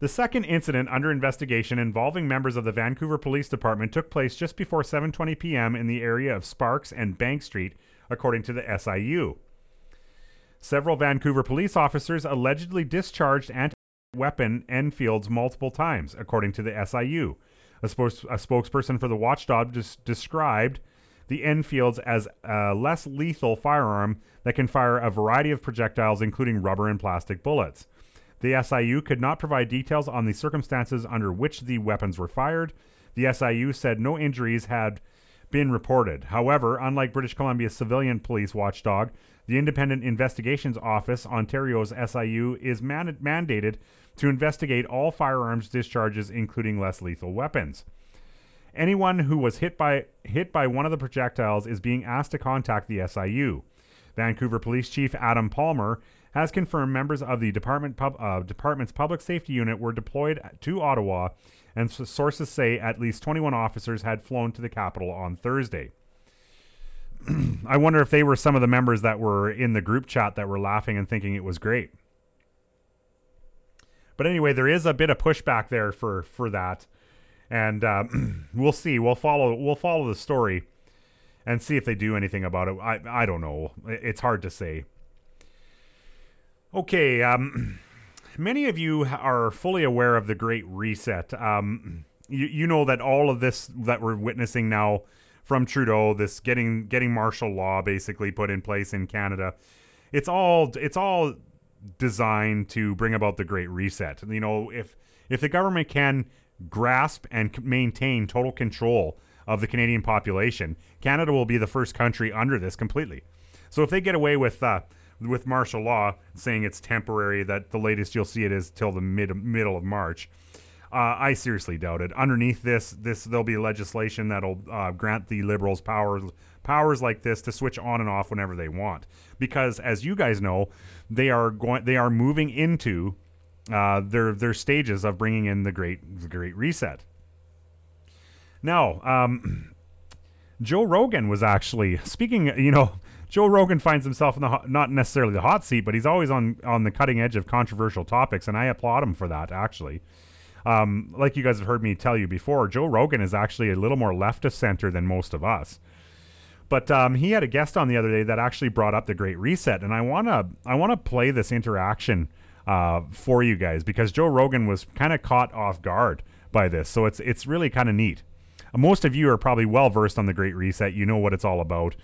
The second incident under investigation involving members of the Vancouver Police Department took place just before 7:20 p.m. in the area of Sparks and Bank Street, according to the SIU. Several Vancouver police officers allegedly discharged anti-weapon Enfields multiple times, according to the SIU. A, spokes- a spokesperson for the watchdog just described the Enfields as a less lethal firearm that can fire a variety of projectiles, including rubber and plastic bullets. The SIU could not provide details on the circumstances under which the weapons were fired. The SIU said no injuries had been reported. However, unlike British Columbia's civilian police watchdog, the Independent Investigations Office, Ontario's SIU, is man- mandated to investigate all firearms discharges, including less lethal weapons. Anyone who was hit by hit by one of the projectiles is being asked to contact the SIU. Vancouver Police Chief Adam Palmer has confirmed members of the department pub, uh, department's public safety unit were deployed to Ottawa, and sources say at least 21 officers had flown to the capital on Thursday. I wonder if they were some of the members that were in the group chat that were laughing and thinking it was great. But anyway, there is a bit of pushback there for for that, and uh, we'll see. We'll follow. We'll follow the story and see if they do anything about it. I I don't know. It's hard to say. Okay. Um, many of you are fully aware of the Great Reset. Um, you you know that all of this that we're witnessing now from Trudeau, this getting getting martial law basically put in place in Canada, it's all it's all designed to bring about the Great Reset. You know, if if the government can grasp and maintain total control of the Canadian population, Canada will be the first country under this completely. So if they get away with uh, with martial law, saying it's temporary, that the latest you'll see it is till the mid middle of March. Uh, I seriously doubt it. Underneath this, this there'll be legislation that'll uh, grant the liberals powers powers like this to switch on and off whenever they want. Because as you guys know, they are going they are moving into uh, their their stages of bringing in the great the great reset. Now, um, Joe Rogan was actually speaking. You know, Joe Rogan finds himself in the not necessarily the hot seat, but he's always on on the cutting edge of controversial topics, and I applaud him for that. Actually, um, like you guys have heard me tell you before, Joe Rogan is actually a little more left of center than most of us. But um, he had a guest on the other day that actually brought up the Great Reset, and I wanna I wanna play this interaction uh, for you guys because Joe Rogan was kind of caught off guard by this, so it's it's really kind of neat. Most of you are probably well versed on the Great Reset. You know what it's all about.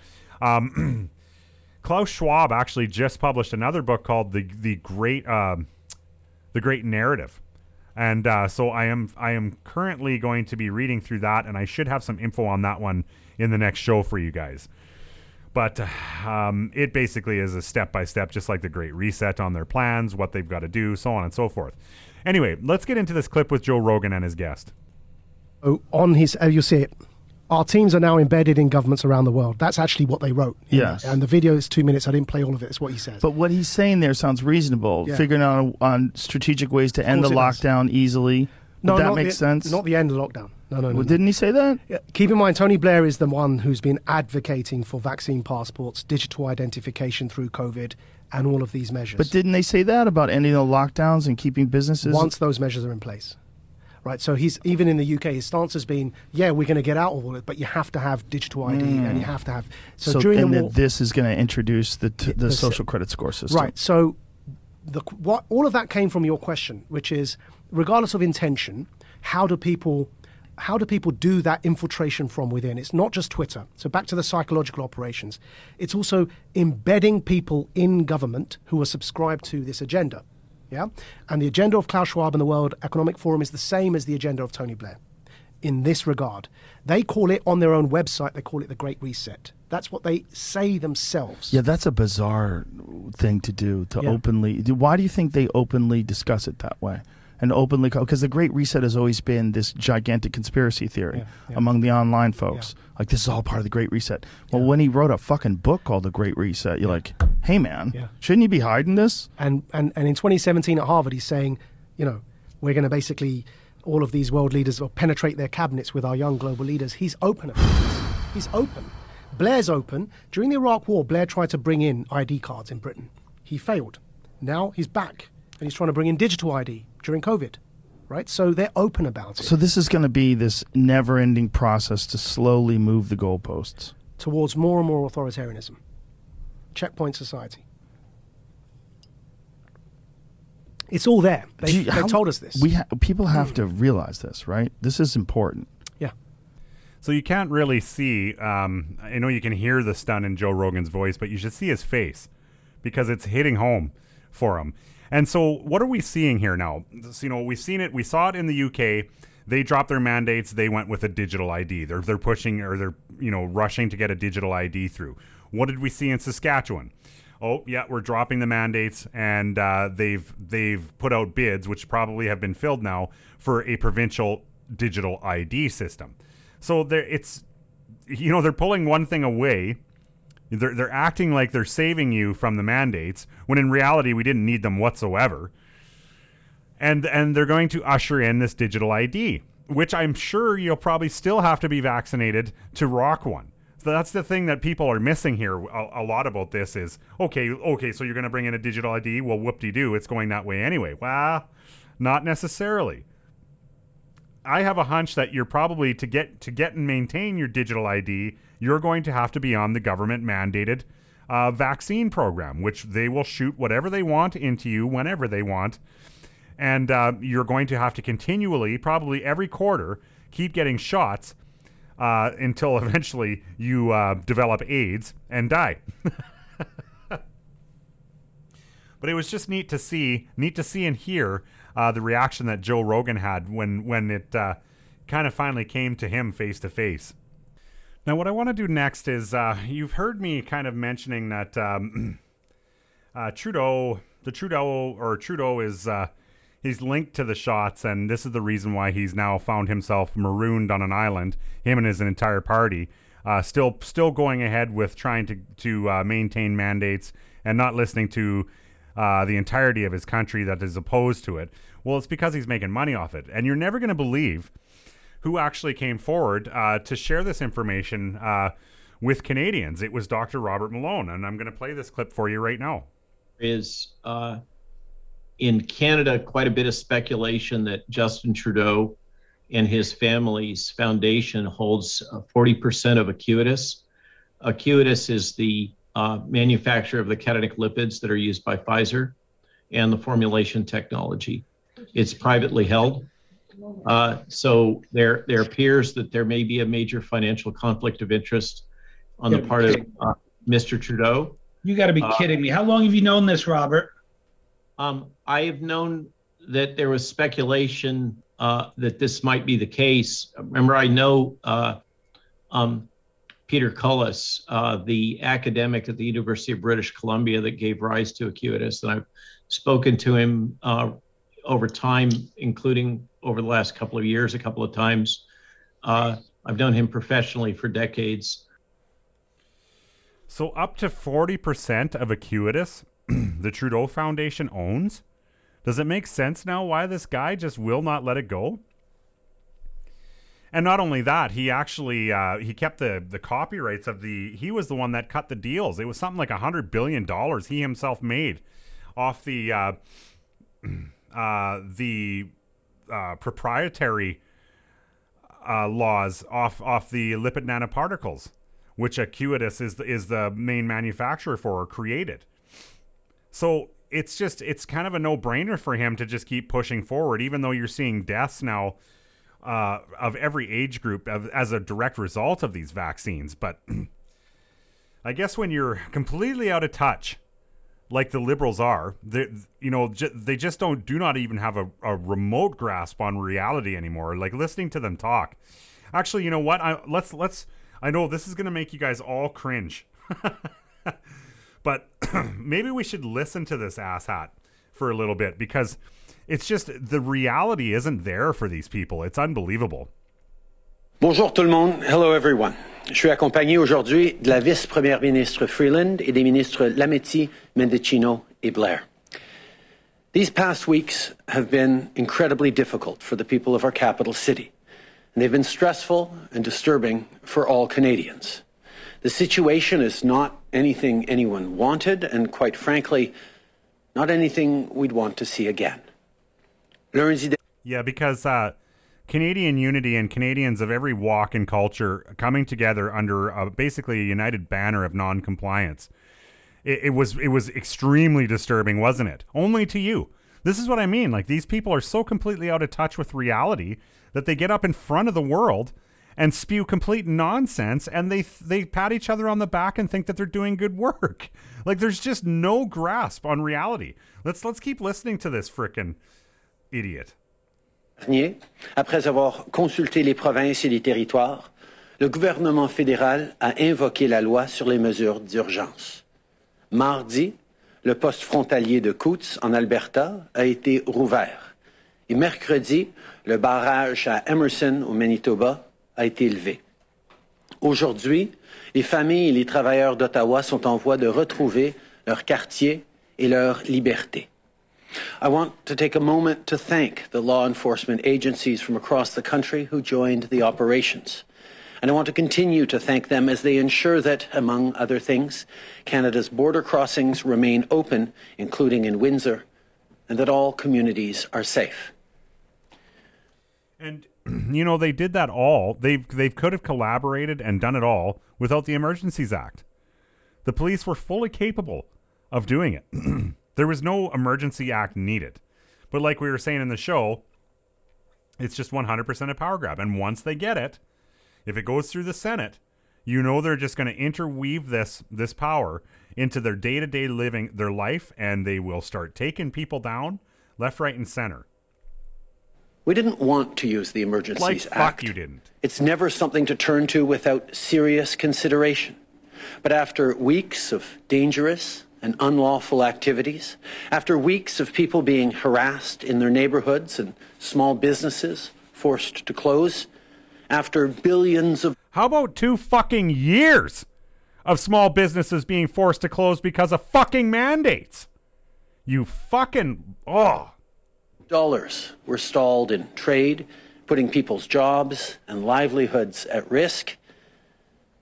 Um, Klaus Schwab actually just published another book called the the Great um the Great Narrative, and uh, so I am I am currently going to be reading through that, and I should have some info on that one in the next show for you guys. But um, it basically is a step by step, just like the Great Reset on their plans, what they've got to do, so on and so forth. Anyway, let's get into this clip with Joe Rogan and his guest.
Oh, on his, uh, you say. Our teams are now embedded in governments around the world. That's actually what they wrote.
Yes.
And the video is two minutes. I didn't play all of it. It's what he says.
But what he's saying there sounds reasonable.
Yeah.
Figuring out on strategic ways to end the
course it does.
lockdown easily.
no,
that makes
the,
sense.
Not the end of lockdown. No, no, no.
Well, didn't he say that?
Yeah, Keep in mind, Tony Blair is the one who's been advocating for vaccine passports, digital identification through COVID, and all of these measures.
But didn't they say that about ending the lockdowns and keeping businesses?
once those measures are in place. Right, so he's even in the UK. His stance has been, yeah, we're going to get out of all it, but you have to have digital ID and you mm. have to have. So,
so,
during
and
the war,
this is going to introduce the t- the
the-
social credit score system.
Right. So, the what all of that came from your question, which is, regardless of intention, how do people, how do people do that infiltration from within? It's not just Twitter. So back to the psychological operations. It's also embedding people in government who are subscribed to this agenda. Yeah, and the agenda of Klaus Schwab and the World Economic Forum is the same as the agenda of Tony Blair. In this regard, they call it on their own website. They call it the Great Reset. That's what they say themselves.
Yeah, that's a bizarre thing to do to
Yeah.
openly. Why do you think they openly discuss it that way? And openly, because the Great Reset has always been this gigantic conspiracy theory
Yeah, yeah.
among the online folks. Like this is all part of the Great Reset. Well, when he wrote a fucking book called The Great Reset, you're like, hey man,
Yeah.
shouldn't you be hiding this?
and, and, and in 2017 at Harvard, he's saying, you know, we're going to basically, all of these world leaders will penetrate their cabinets with our young global leaders. He's open about this. He's open. Blair's open. During the Iraq War, Blair tried to bring in ID cards in Britain. He failed. Now he's back and he's trying to bring in digital ID during COVID, right? So they're open about it
So this is going to be this never-ending process to slowly move the goalposts.
towards more and more authoritarianism. Checkpoint society. It's all there. They,
Do you-
they told us this.
We ha- people have to realize this, right? This is important.
yeah.
So you can't really see. Um, I know you can hear the stun in Joe Rogan's voice, but you should see his face because it's hitting home for him. And so, what are we seeing here now? So, you know, we've seen it. We saw it in the UK. They dropped their mandates. They went with a digital ID. They're they're pushing or they're you know rushing to get a digital ID through. What did we see in Saskatchewan? Oh yeah, we're dropping the mandates, and uh, they've they've put out bids, which probably have been filled now for a provincial digital ID system. So there, it's you know they're pulling one thing away They're, they're acting like they're saving you from the mandates when in reality we didn't need them whatsoever. And and they're going to usher in this digital ID, which I'm sure you'll probably still have to be vaccinated to rock one. So that's the thing that people are missing here a, a lot about this is okay, okay, so you're going to bring in a digital ID. Well, whoop de doo, it's going that way anyway. Well, not necessarily. I have a hunch that you're probably to get to get and maintain your digital ID, you're going to have to be on the government mandated uh, vaccine program, which they will shoot whatever they want into you whenever they want, and uh, you're going to have to continually, probably every quarter, keep getting shots uh, until eventually you uh, develop AIDS and die. but it was just neat to see, neat to see and hear uh, the reaction that Joe Rogan had when when it uh, kind of finally came to him face to face. Now, what I want to do next is uh, you've heard me kind of mentioning that um, uh, Trudeau, the Trudeau or Trudeau is uh, he's linked to the shots, and this is the reason why he's now found himself marooned on an island. Him and his entire party. Uh, still, still going ahead with trying to to maintain mandates and not listening to uh, the entirety of his country that is opposed to it. Well, it's because he's making money off it. And you're never going to believe who actually came forward uh, to share this information uh, with Canadians. It was Dr. Robert Malone. And I'm going to play this clip for you right now.
Is uh, in Canada quite a bit of speculation that Justin Trudeau and his family's foundation holds 40% uh, of Acuitas. Acuitas is the uh, manufacture of the cationic lipids that are used by Pfizer and the formulation technology. It's privately held. Uh, so there, there appears that there may be a major financial conflict of interest on the part of uh, Mr. Trudeau.
You got to be uh, kidding me. How long have you known this, Robert?
Um, I have known that there was speculation uh, that this might be the case. Remember, I know uh, um, Peter Cullis, uh, the academic at the University of British Columbia that gave rise to Acuitas. And I've spoken to him uh, over time, including over the last couple of years, a couple of times. Uh, I've known him professionally for decades.
So, up to 40% of Acuitas, the Trudeau Foundation owns? Does it make sense now why this guy just will not let it go? And not only that, he actually uh, he kept the the copyrights of the. He was the one that cut the deals. It was something like a hundred billion dollars he himself made off the uh, uh, the uh, proprietary uh, laws off off the lipid nanoparticles, which Acuitas is the, is the main manufacturer for or created. So it's just it's kind of a no brainer for him to just keep pushing forward, even though you're seeing deaths now uh, of every age group as a direct result of these vaccines. But I guess when you're completely out of touch, like the liberals are, they you know j- they just don't do not even have a, a remote grasp on reality anymore. Like listening to them talk. Actually, you know what? I, let's let's. I know this is gonna make you guys all cringe, but maybe we should listen to this asshat for a little bit because it's just the reality isn't there for these people. It's unbelievable.
Bonjour tout le monde. Hello everyone. Je suis accompagné aujourd'hui de la vice-première ministre Freeland et des ministres Lametti, Mendicino et Blair. These past weeks have been incredibly difficult for the people of our capital city, and they've been stressful and disturbing for all Canadians. The situation is not anything anyone wanted, and quite frankly, not anything we'd want to see again.
Yeah, because uh, Canadian unity and Canadians of every walk and culture coming together under a, basically a united banner of non-compliance. It, it was it was extremely disturbing, wasn't it? Only to you. This is what I mean. Like these people are so completely out of touch with reality that they get up in front of the world and spew complete nonsense and they they pat each other on the back and think that they're doing good work. Like there's just no grasp on reality. Let's let's keep listening to this frickin' idiot.
Après avoir consulté les provinces et les territoires, le gouvernement fédéral a invoqué la loi sur les mesures d'urgence. Mardi, le poste frontalier de Coots, en Alberta, a été rouvert. Et mercredi, le barrage à Emerson, au Manitoba, a été levé. Aujourd'hui, Les familles et les travailleurs d'Ottawa sont en voie de retrouver leur quartier et leur liberté. I want to take a moment to thank the law enforcement agencies from across the country who joined the operations. And I want to continue to thank them as they ensure that, among other things, Canada's border crossings remain open, including in Windsor, and that all communities are safe.
And you know they did that all. They they could have collaborated and done it all without the Emergencies Act. The police were fully capable of doing it. there was no emergency act needed. But like we were saying in the show, it's just 100% a power grab. And once they get it, if it goes through the Senate, you know they're just going to interweave this this power into their day-to-day living, their life and they will start taking people down left, right and center.
We didn't want to use the Emergencies
Like fuck you didn't.
It's never something to turn to without serious consideration. But after weeks of dangerous and unlawful activities, after weeks of people being harassed in their neighborhoods and small businesses forced to close, after billions of
How about two fucking years of small businesses being forced to close because of fucking mandates? You fucking oh.
dollars were stalled in trade, putting people's jobs and livelihoods at risk,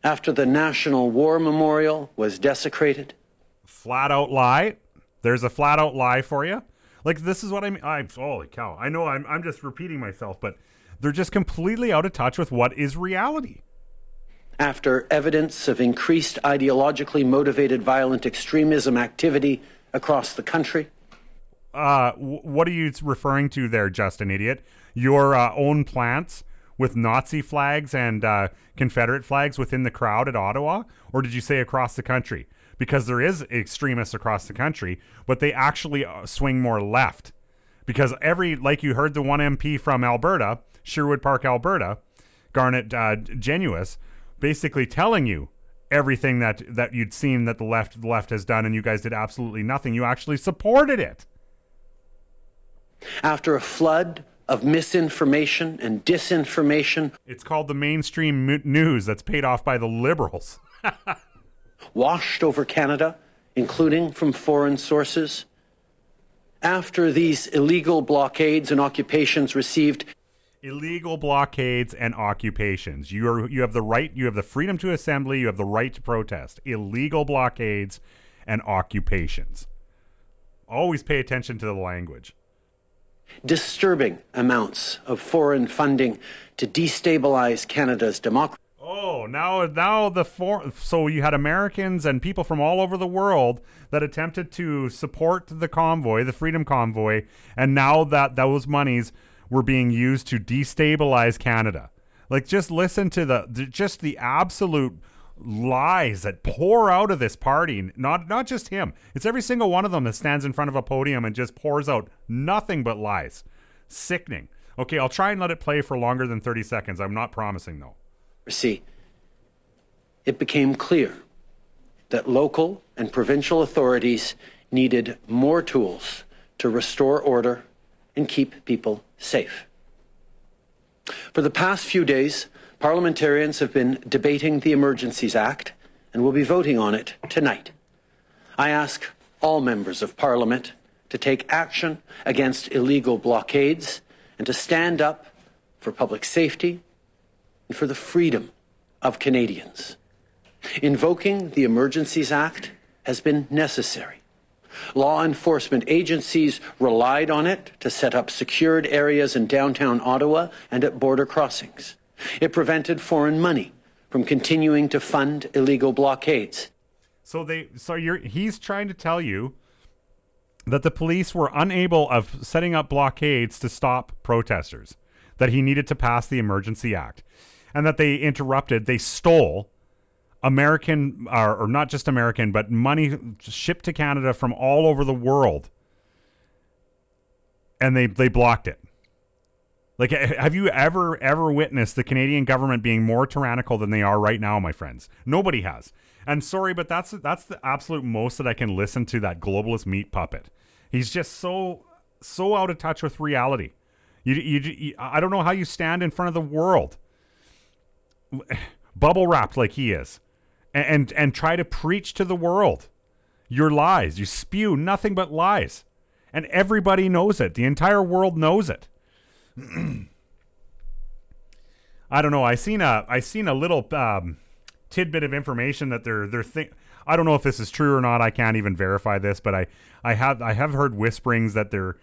after the National War Memorial was desecrated,
flat out lie. There's a flat out lie for you. Like this is what I mean. I'm holy cow. I know I'm I'm just repeating myself, but they're just completely out of touch with what is reality.
after evidence of increased ideologically motivated violent extremism activity across the country,
Uh, wh- what are you referring to there, Justin Idiot? Your uh, own plants with Nazi flags and uh, Confederate flags within the crowd at Ottawa, or did you say across the country? Because there is extremists across the country, but they actually uh, swing more left. Because every, like you heard the one MP from Alberta, Sherwood Park, Alberta, Garnett uh, Genuis, basically telling you everything that that you'd seen that the left the left has done, and you guys did absolutely nothing. You actually supported it.
after a flood of misinformation and disinformation
It's called the mainstream news that's paid off by the liberals.
washed over Canada, including from foreign sources, after these illegal blockades and occupations received
Illegal blockades and occupations. You are you have the right, you have the freedom to assembly, you have the right to protest. Illegal blockades and occupations. Always pay attention to the language.
disturbing amounts of foreign funding to destabilize Canada's democracy.
Oh, now now the for so you had Americans and people from all over the world that attempted to support the convoy, the Freedom Convoy, and now that those monies were being used to destabilize Canada. Like just listen to the, just the absolute lies that pour out of this party. Not not just him. It's every single one of them that stands in front of a podium and just pours out nothing but lies. Sickening. Okay, I'll try and let it play for longer than 30 seconds. I'm not promising though.
See, it became clear that local and provincial authorities needed more tools to restore order and keep people safe. For the past few days, parliamentarians have been debating the Emergencies Act and will be voting on it tonight. I ask all members of Parliament to take action against illegal blockades and to stand up for public safety for the freedom of Canadians. Invoking the Emergencies Act has been necessary. Law enforcement agencies relied on it to set up secured areas in downtown Ottawa and at border crossings. It prevented foreign money from continuing to fund illegal blockades.
So they so you're he's trying to tell you that the police were unable of setting up blockades to stop protesters, that he needed to pass the emergency act, and that they interrupted, they stole American or, or not just American, but money shipped to Canada from all over the world. And they they blocked it. Like, have you ever, ever witnessed the Canadian government being more tyrannical than they are right now, my friends? Nobody has. And sorry, but that's that's the absolute most that I can listen to that globalist meat puppet. He's just so so out of touch with reality. You, you, you I don't know how you stand in front of the world, bubble wrapped like he is, and, and and try to preach to the world your lies. You spew nothing but lies. And everybody knows it. The entire world knows it. I don't know. I seen a I seen a little um, tidbit of information that they're they're think. I don't know if this is true or not. I can't even verify this, but I I have I have heard whisperings that they're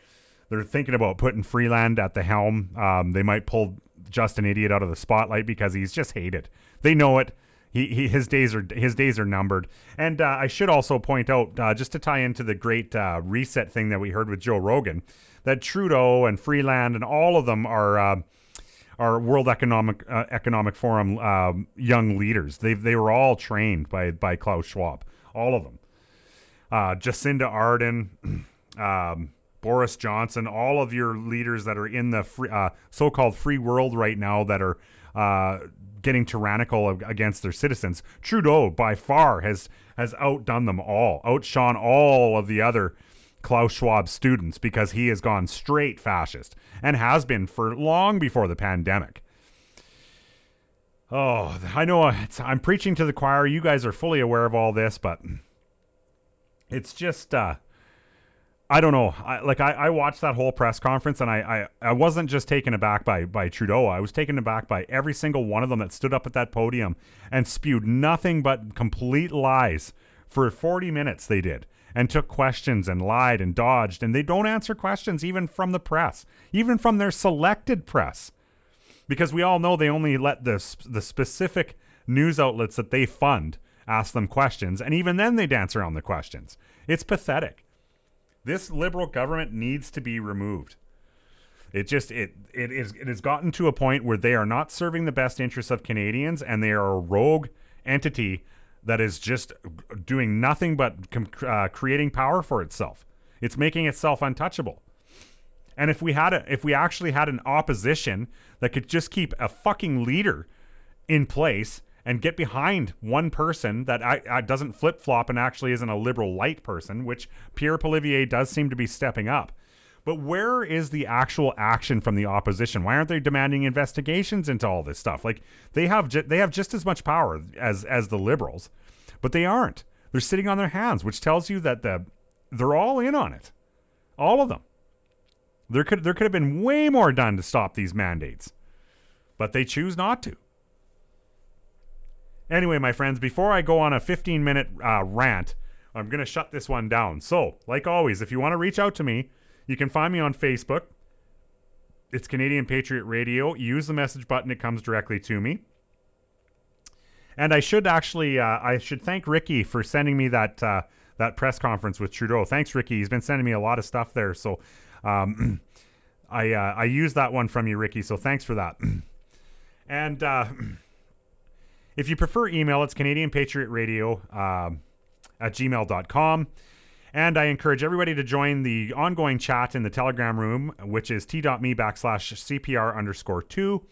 they're thinking about putting Freeland at the helm. Um, they might pull Justin Idiot out of the spotlight because he's just hated. They know it. He, he his days are his days are numbered. And uh, I should also point out, uh, just to tie into the great uh, reset thing that we heard with Joe Rogan, that Trudeau and Freeland and all of them are uh, are World Economic uh, Economic Forum um, young leaders. They they were all trained by by Klaus Schwab, all of them. Uh, Jacinda Ardern, um, Boris Johnson, all of your leaders that are in the free, uh, so-called free world right now that are uh, getting tyrannical against their citizens. Trudeau, by far, has has outdone them all, outshone all of the other Klaus Schwab students because he has gone straight fascist and has been for long before the pandemic. Oh, I know I'm preaching to the choir. You guys are fully aware of all this, but it's just uh I don't know. I, like I, I watched that whole press conference, and I, I, I wasn't just taken aback by by Trudeau. I was taken aback by every single one of them that stood up at that podium and spewed nothing but complete lies for 40 minutes. They did and took questions and lied and dodged, and they don't answer questions even from the press, even from their selected press, because we all know they only let the the specific news outlets that they fund ask them questions, and even then they dance around the questions. It's pathetic. This liberal government needs to be removed. It just it it is it has gotten to a point where they are not serving the best interests of Canadians, and they are a rogue entity that is just doing nothing but uh, creating power for itself. It's making itself untouchable. And if we had a, if we actually had an opposition that could just keep a fucking leader in place and get behind one person that I, I doesn't flip flop and actually isn't a liberal light person, which Pierre Poilievre does seem to be stepping up. But where is the actual action from the opposition? Why aren't they demanding investigations into all this stuff? Like they have ju- they have just as much power as as the liberals, but they aren't. They're sitting on their hands, which tells you that the they're all in on it. All of them. There could there could have been way more done to stop these mandates. But they choose not to. Anyway, my friends, before I go on a 15 minute uh, rant, I'm going to shut this one down. So, like always, if you want to reach out to me, you can find me on Facebook. It's Canadian Patriot Radio. Use the message button, it comes directly to me. And I should actually, uh, I should thank Ricky for sending me that uh, that press conference with Trudeau. Thanks, Ricky. He's been sending me a lot of stuff there. So, um, I uh, I used that one from you, Ricky. So thanks for that. and uh, if you prefer email, it's Canadian Patriot Radio um, at gmail.com. And I encourage everybody to join the ongoing chat in the Telegram room, which is t.me backslash CPR underscore two.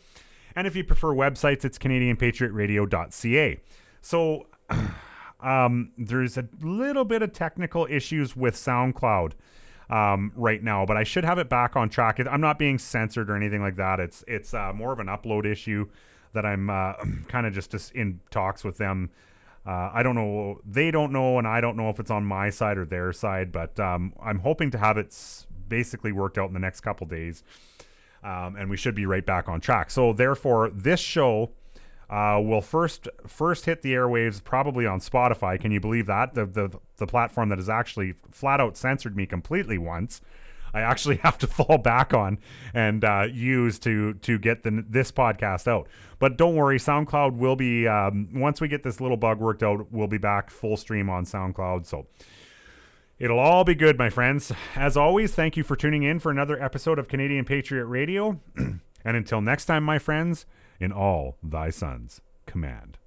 And if you prefer websites, it's CanadianPatriotRadio.ca. So um, there's a little bit of technical issues with SoundCloud um, right now, but I should have it back on track. I'm not being censored or anything like that. It's it's uh, more of an upload issue that I'm uh, kind of just in talks with them. Uh, I don't know. They don't know, and I don't know if it's on my side or their side. But um, I'm hoping to have it basically worked out in the next couple days, um, and we should be right back on track. So therefore, this show uh, will first first hit the airwaves probably on Spotify. Can you believe that the the the platform that has actually flat out censored me completely once? I actually have to fall back on and uh, use to to get the, this podcast out. But don't worry, SoundCloud will be um, once we get this little bug worked out, we'll be back full stream on SoundCloud. So. It'll all be good, my friends. As always, thank you for tuning in for another episode of Canadian Patriot Radio. and until next time, my friends, in all thy sons command.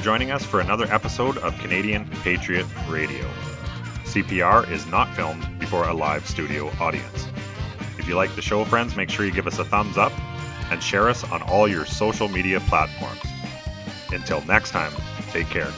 Joining us for another episode of Canadian Patriot Radio. CPR is not filmed before a live studio audience. If you like the show, friends, make sure you give us a thumbs up and share us on all your social media platforms. Until next time, take care.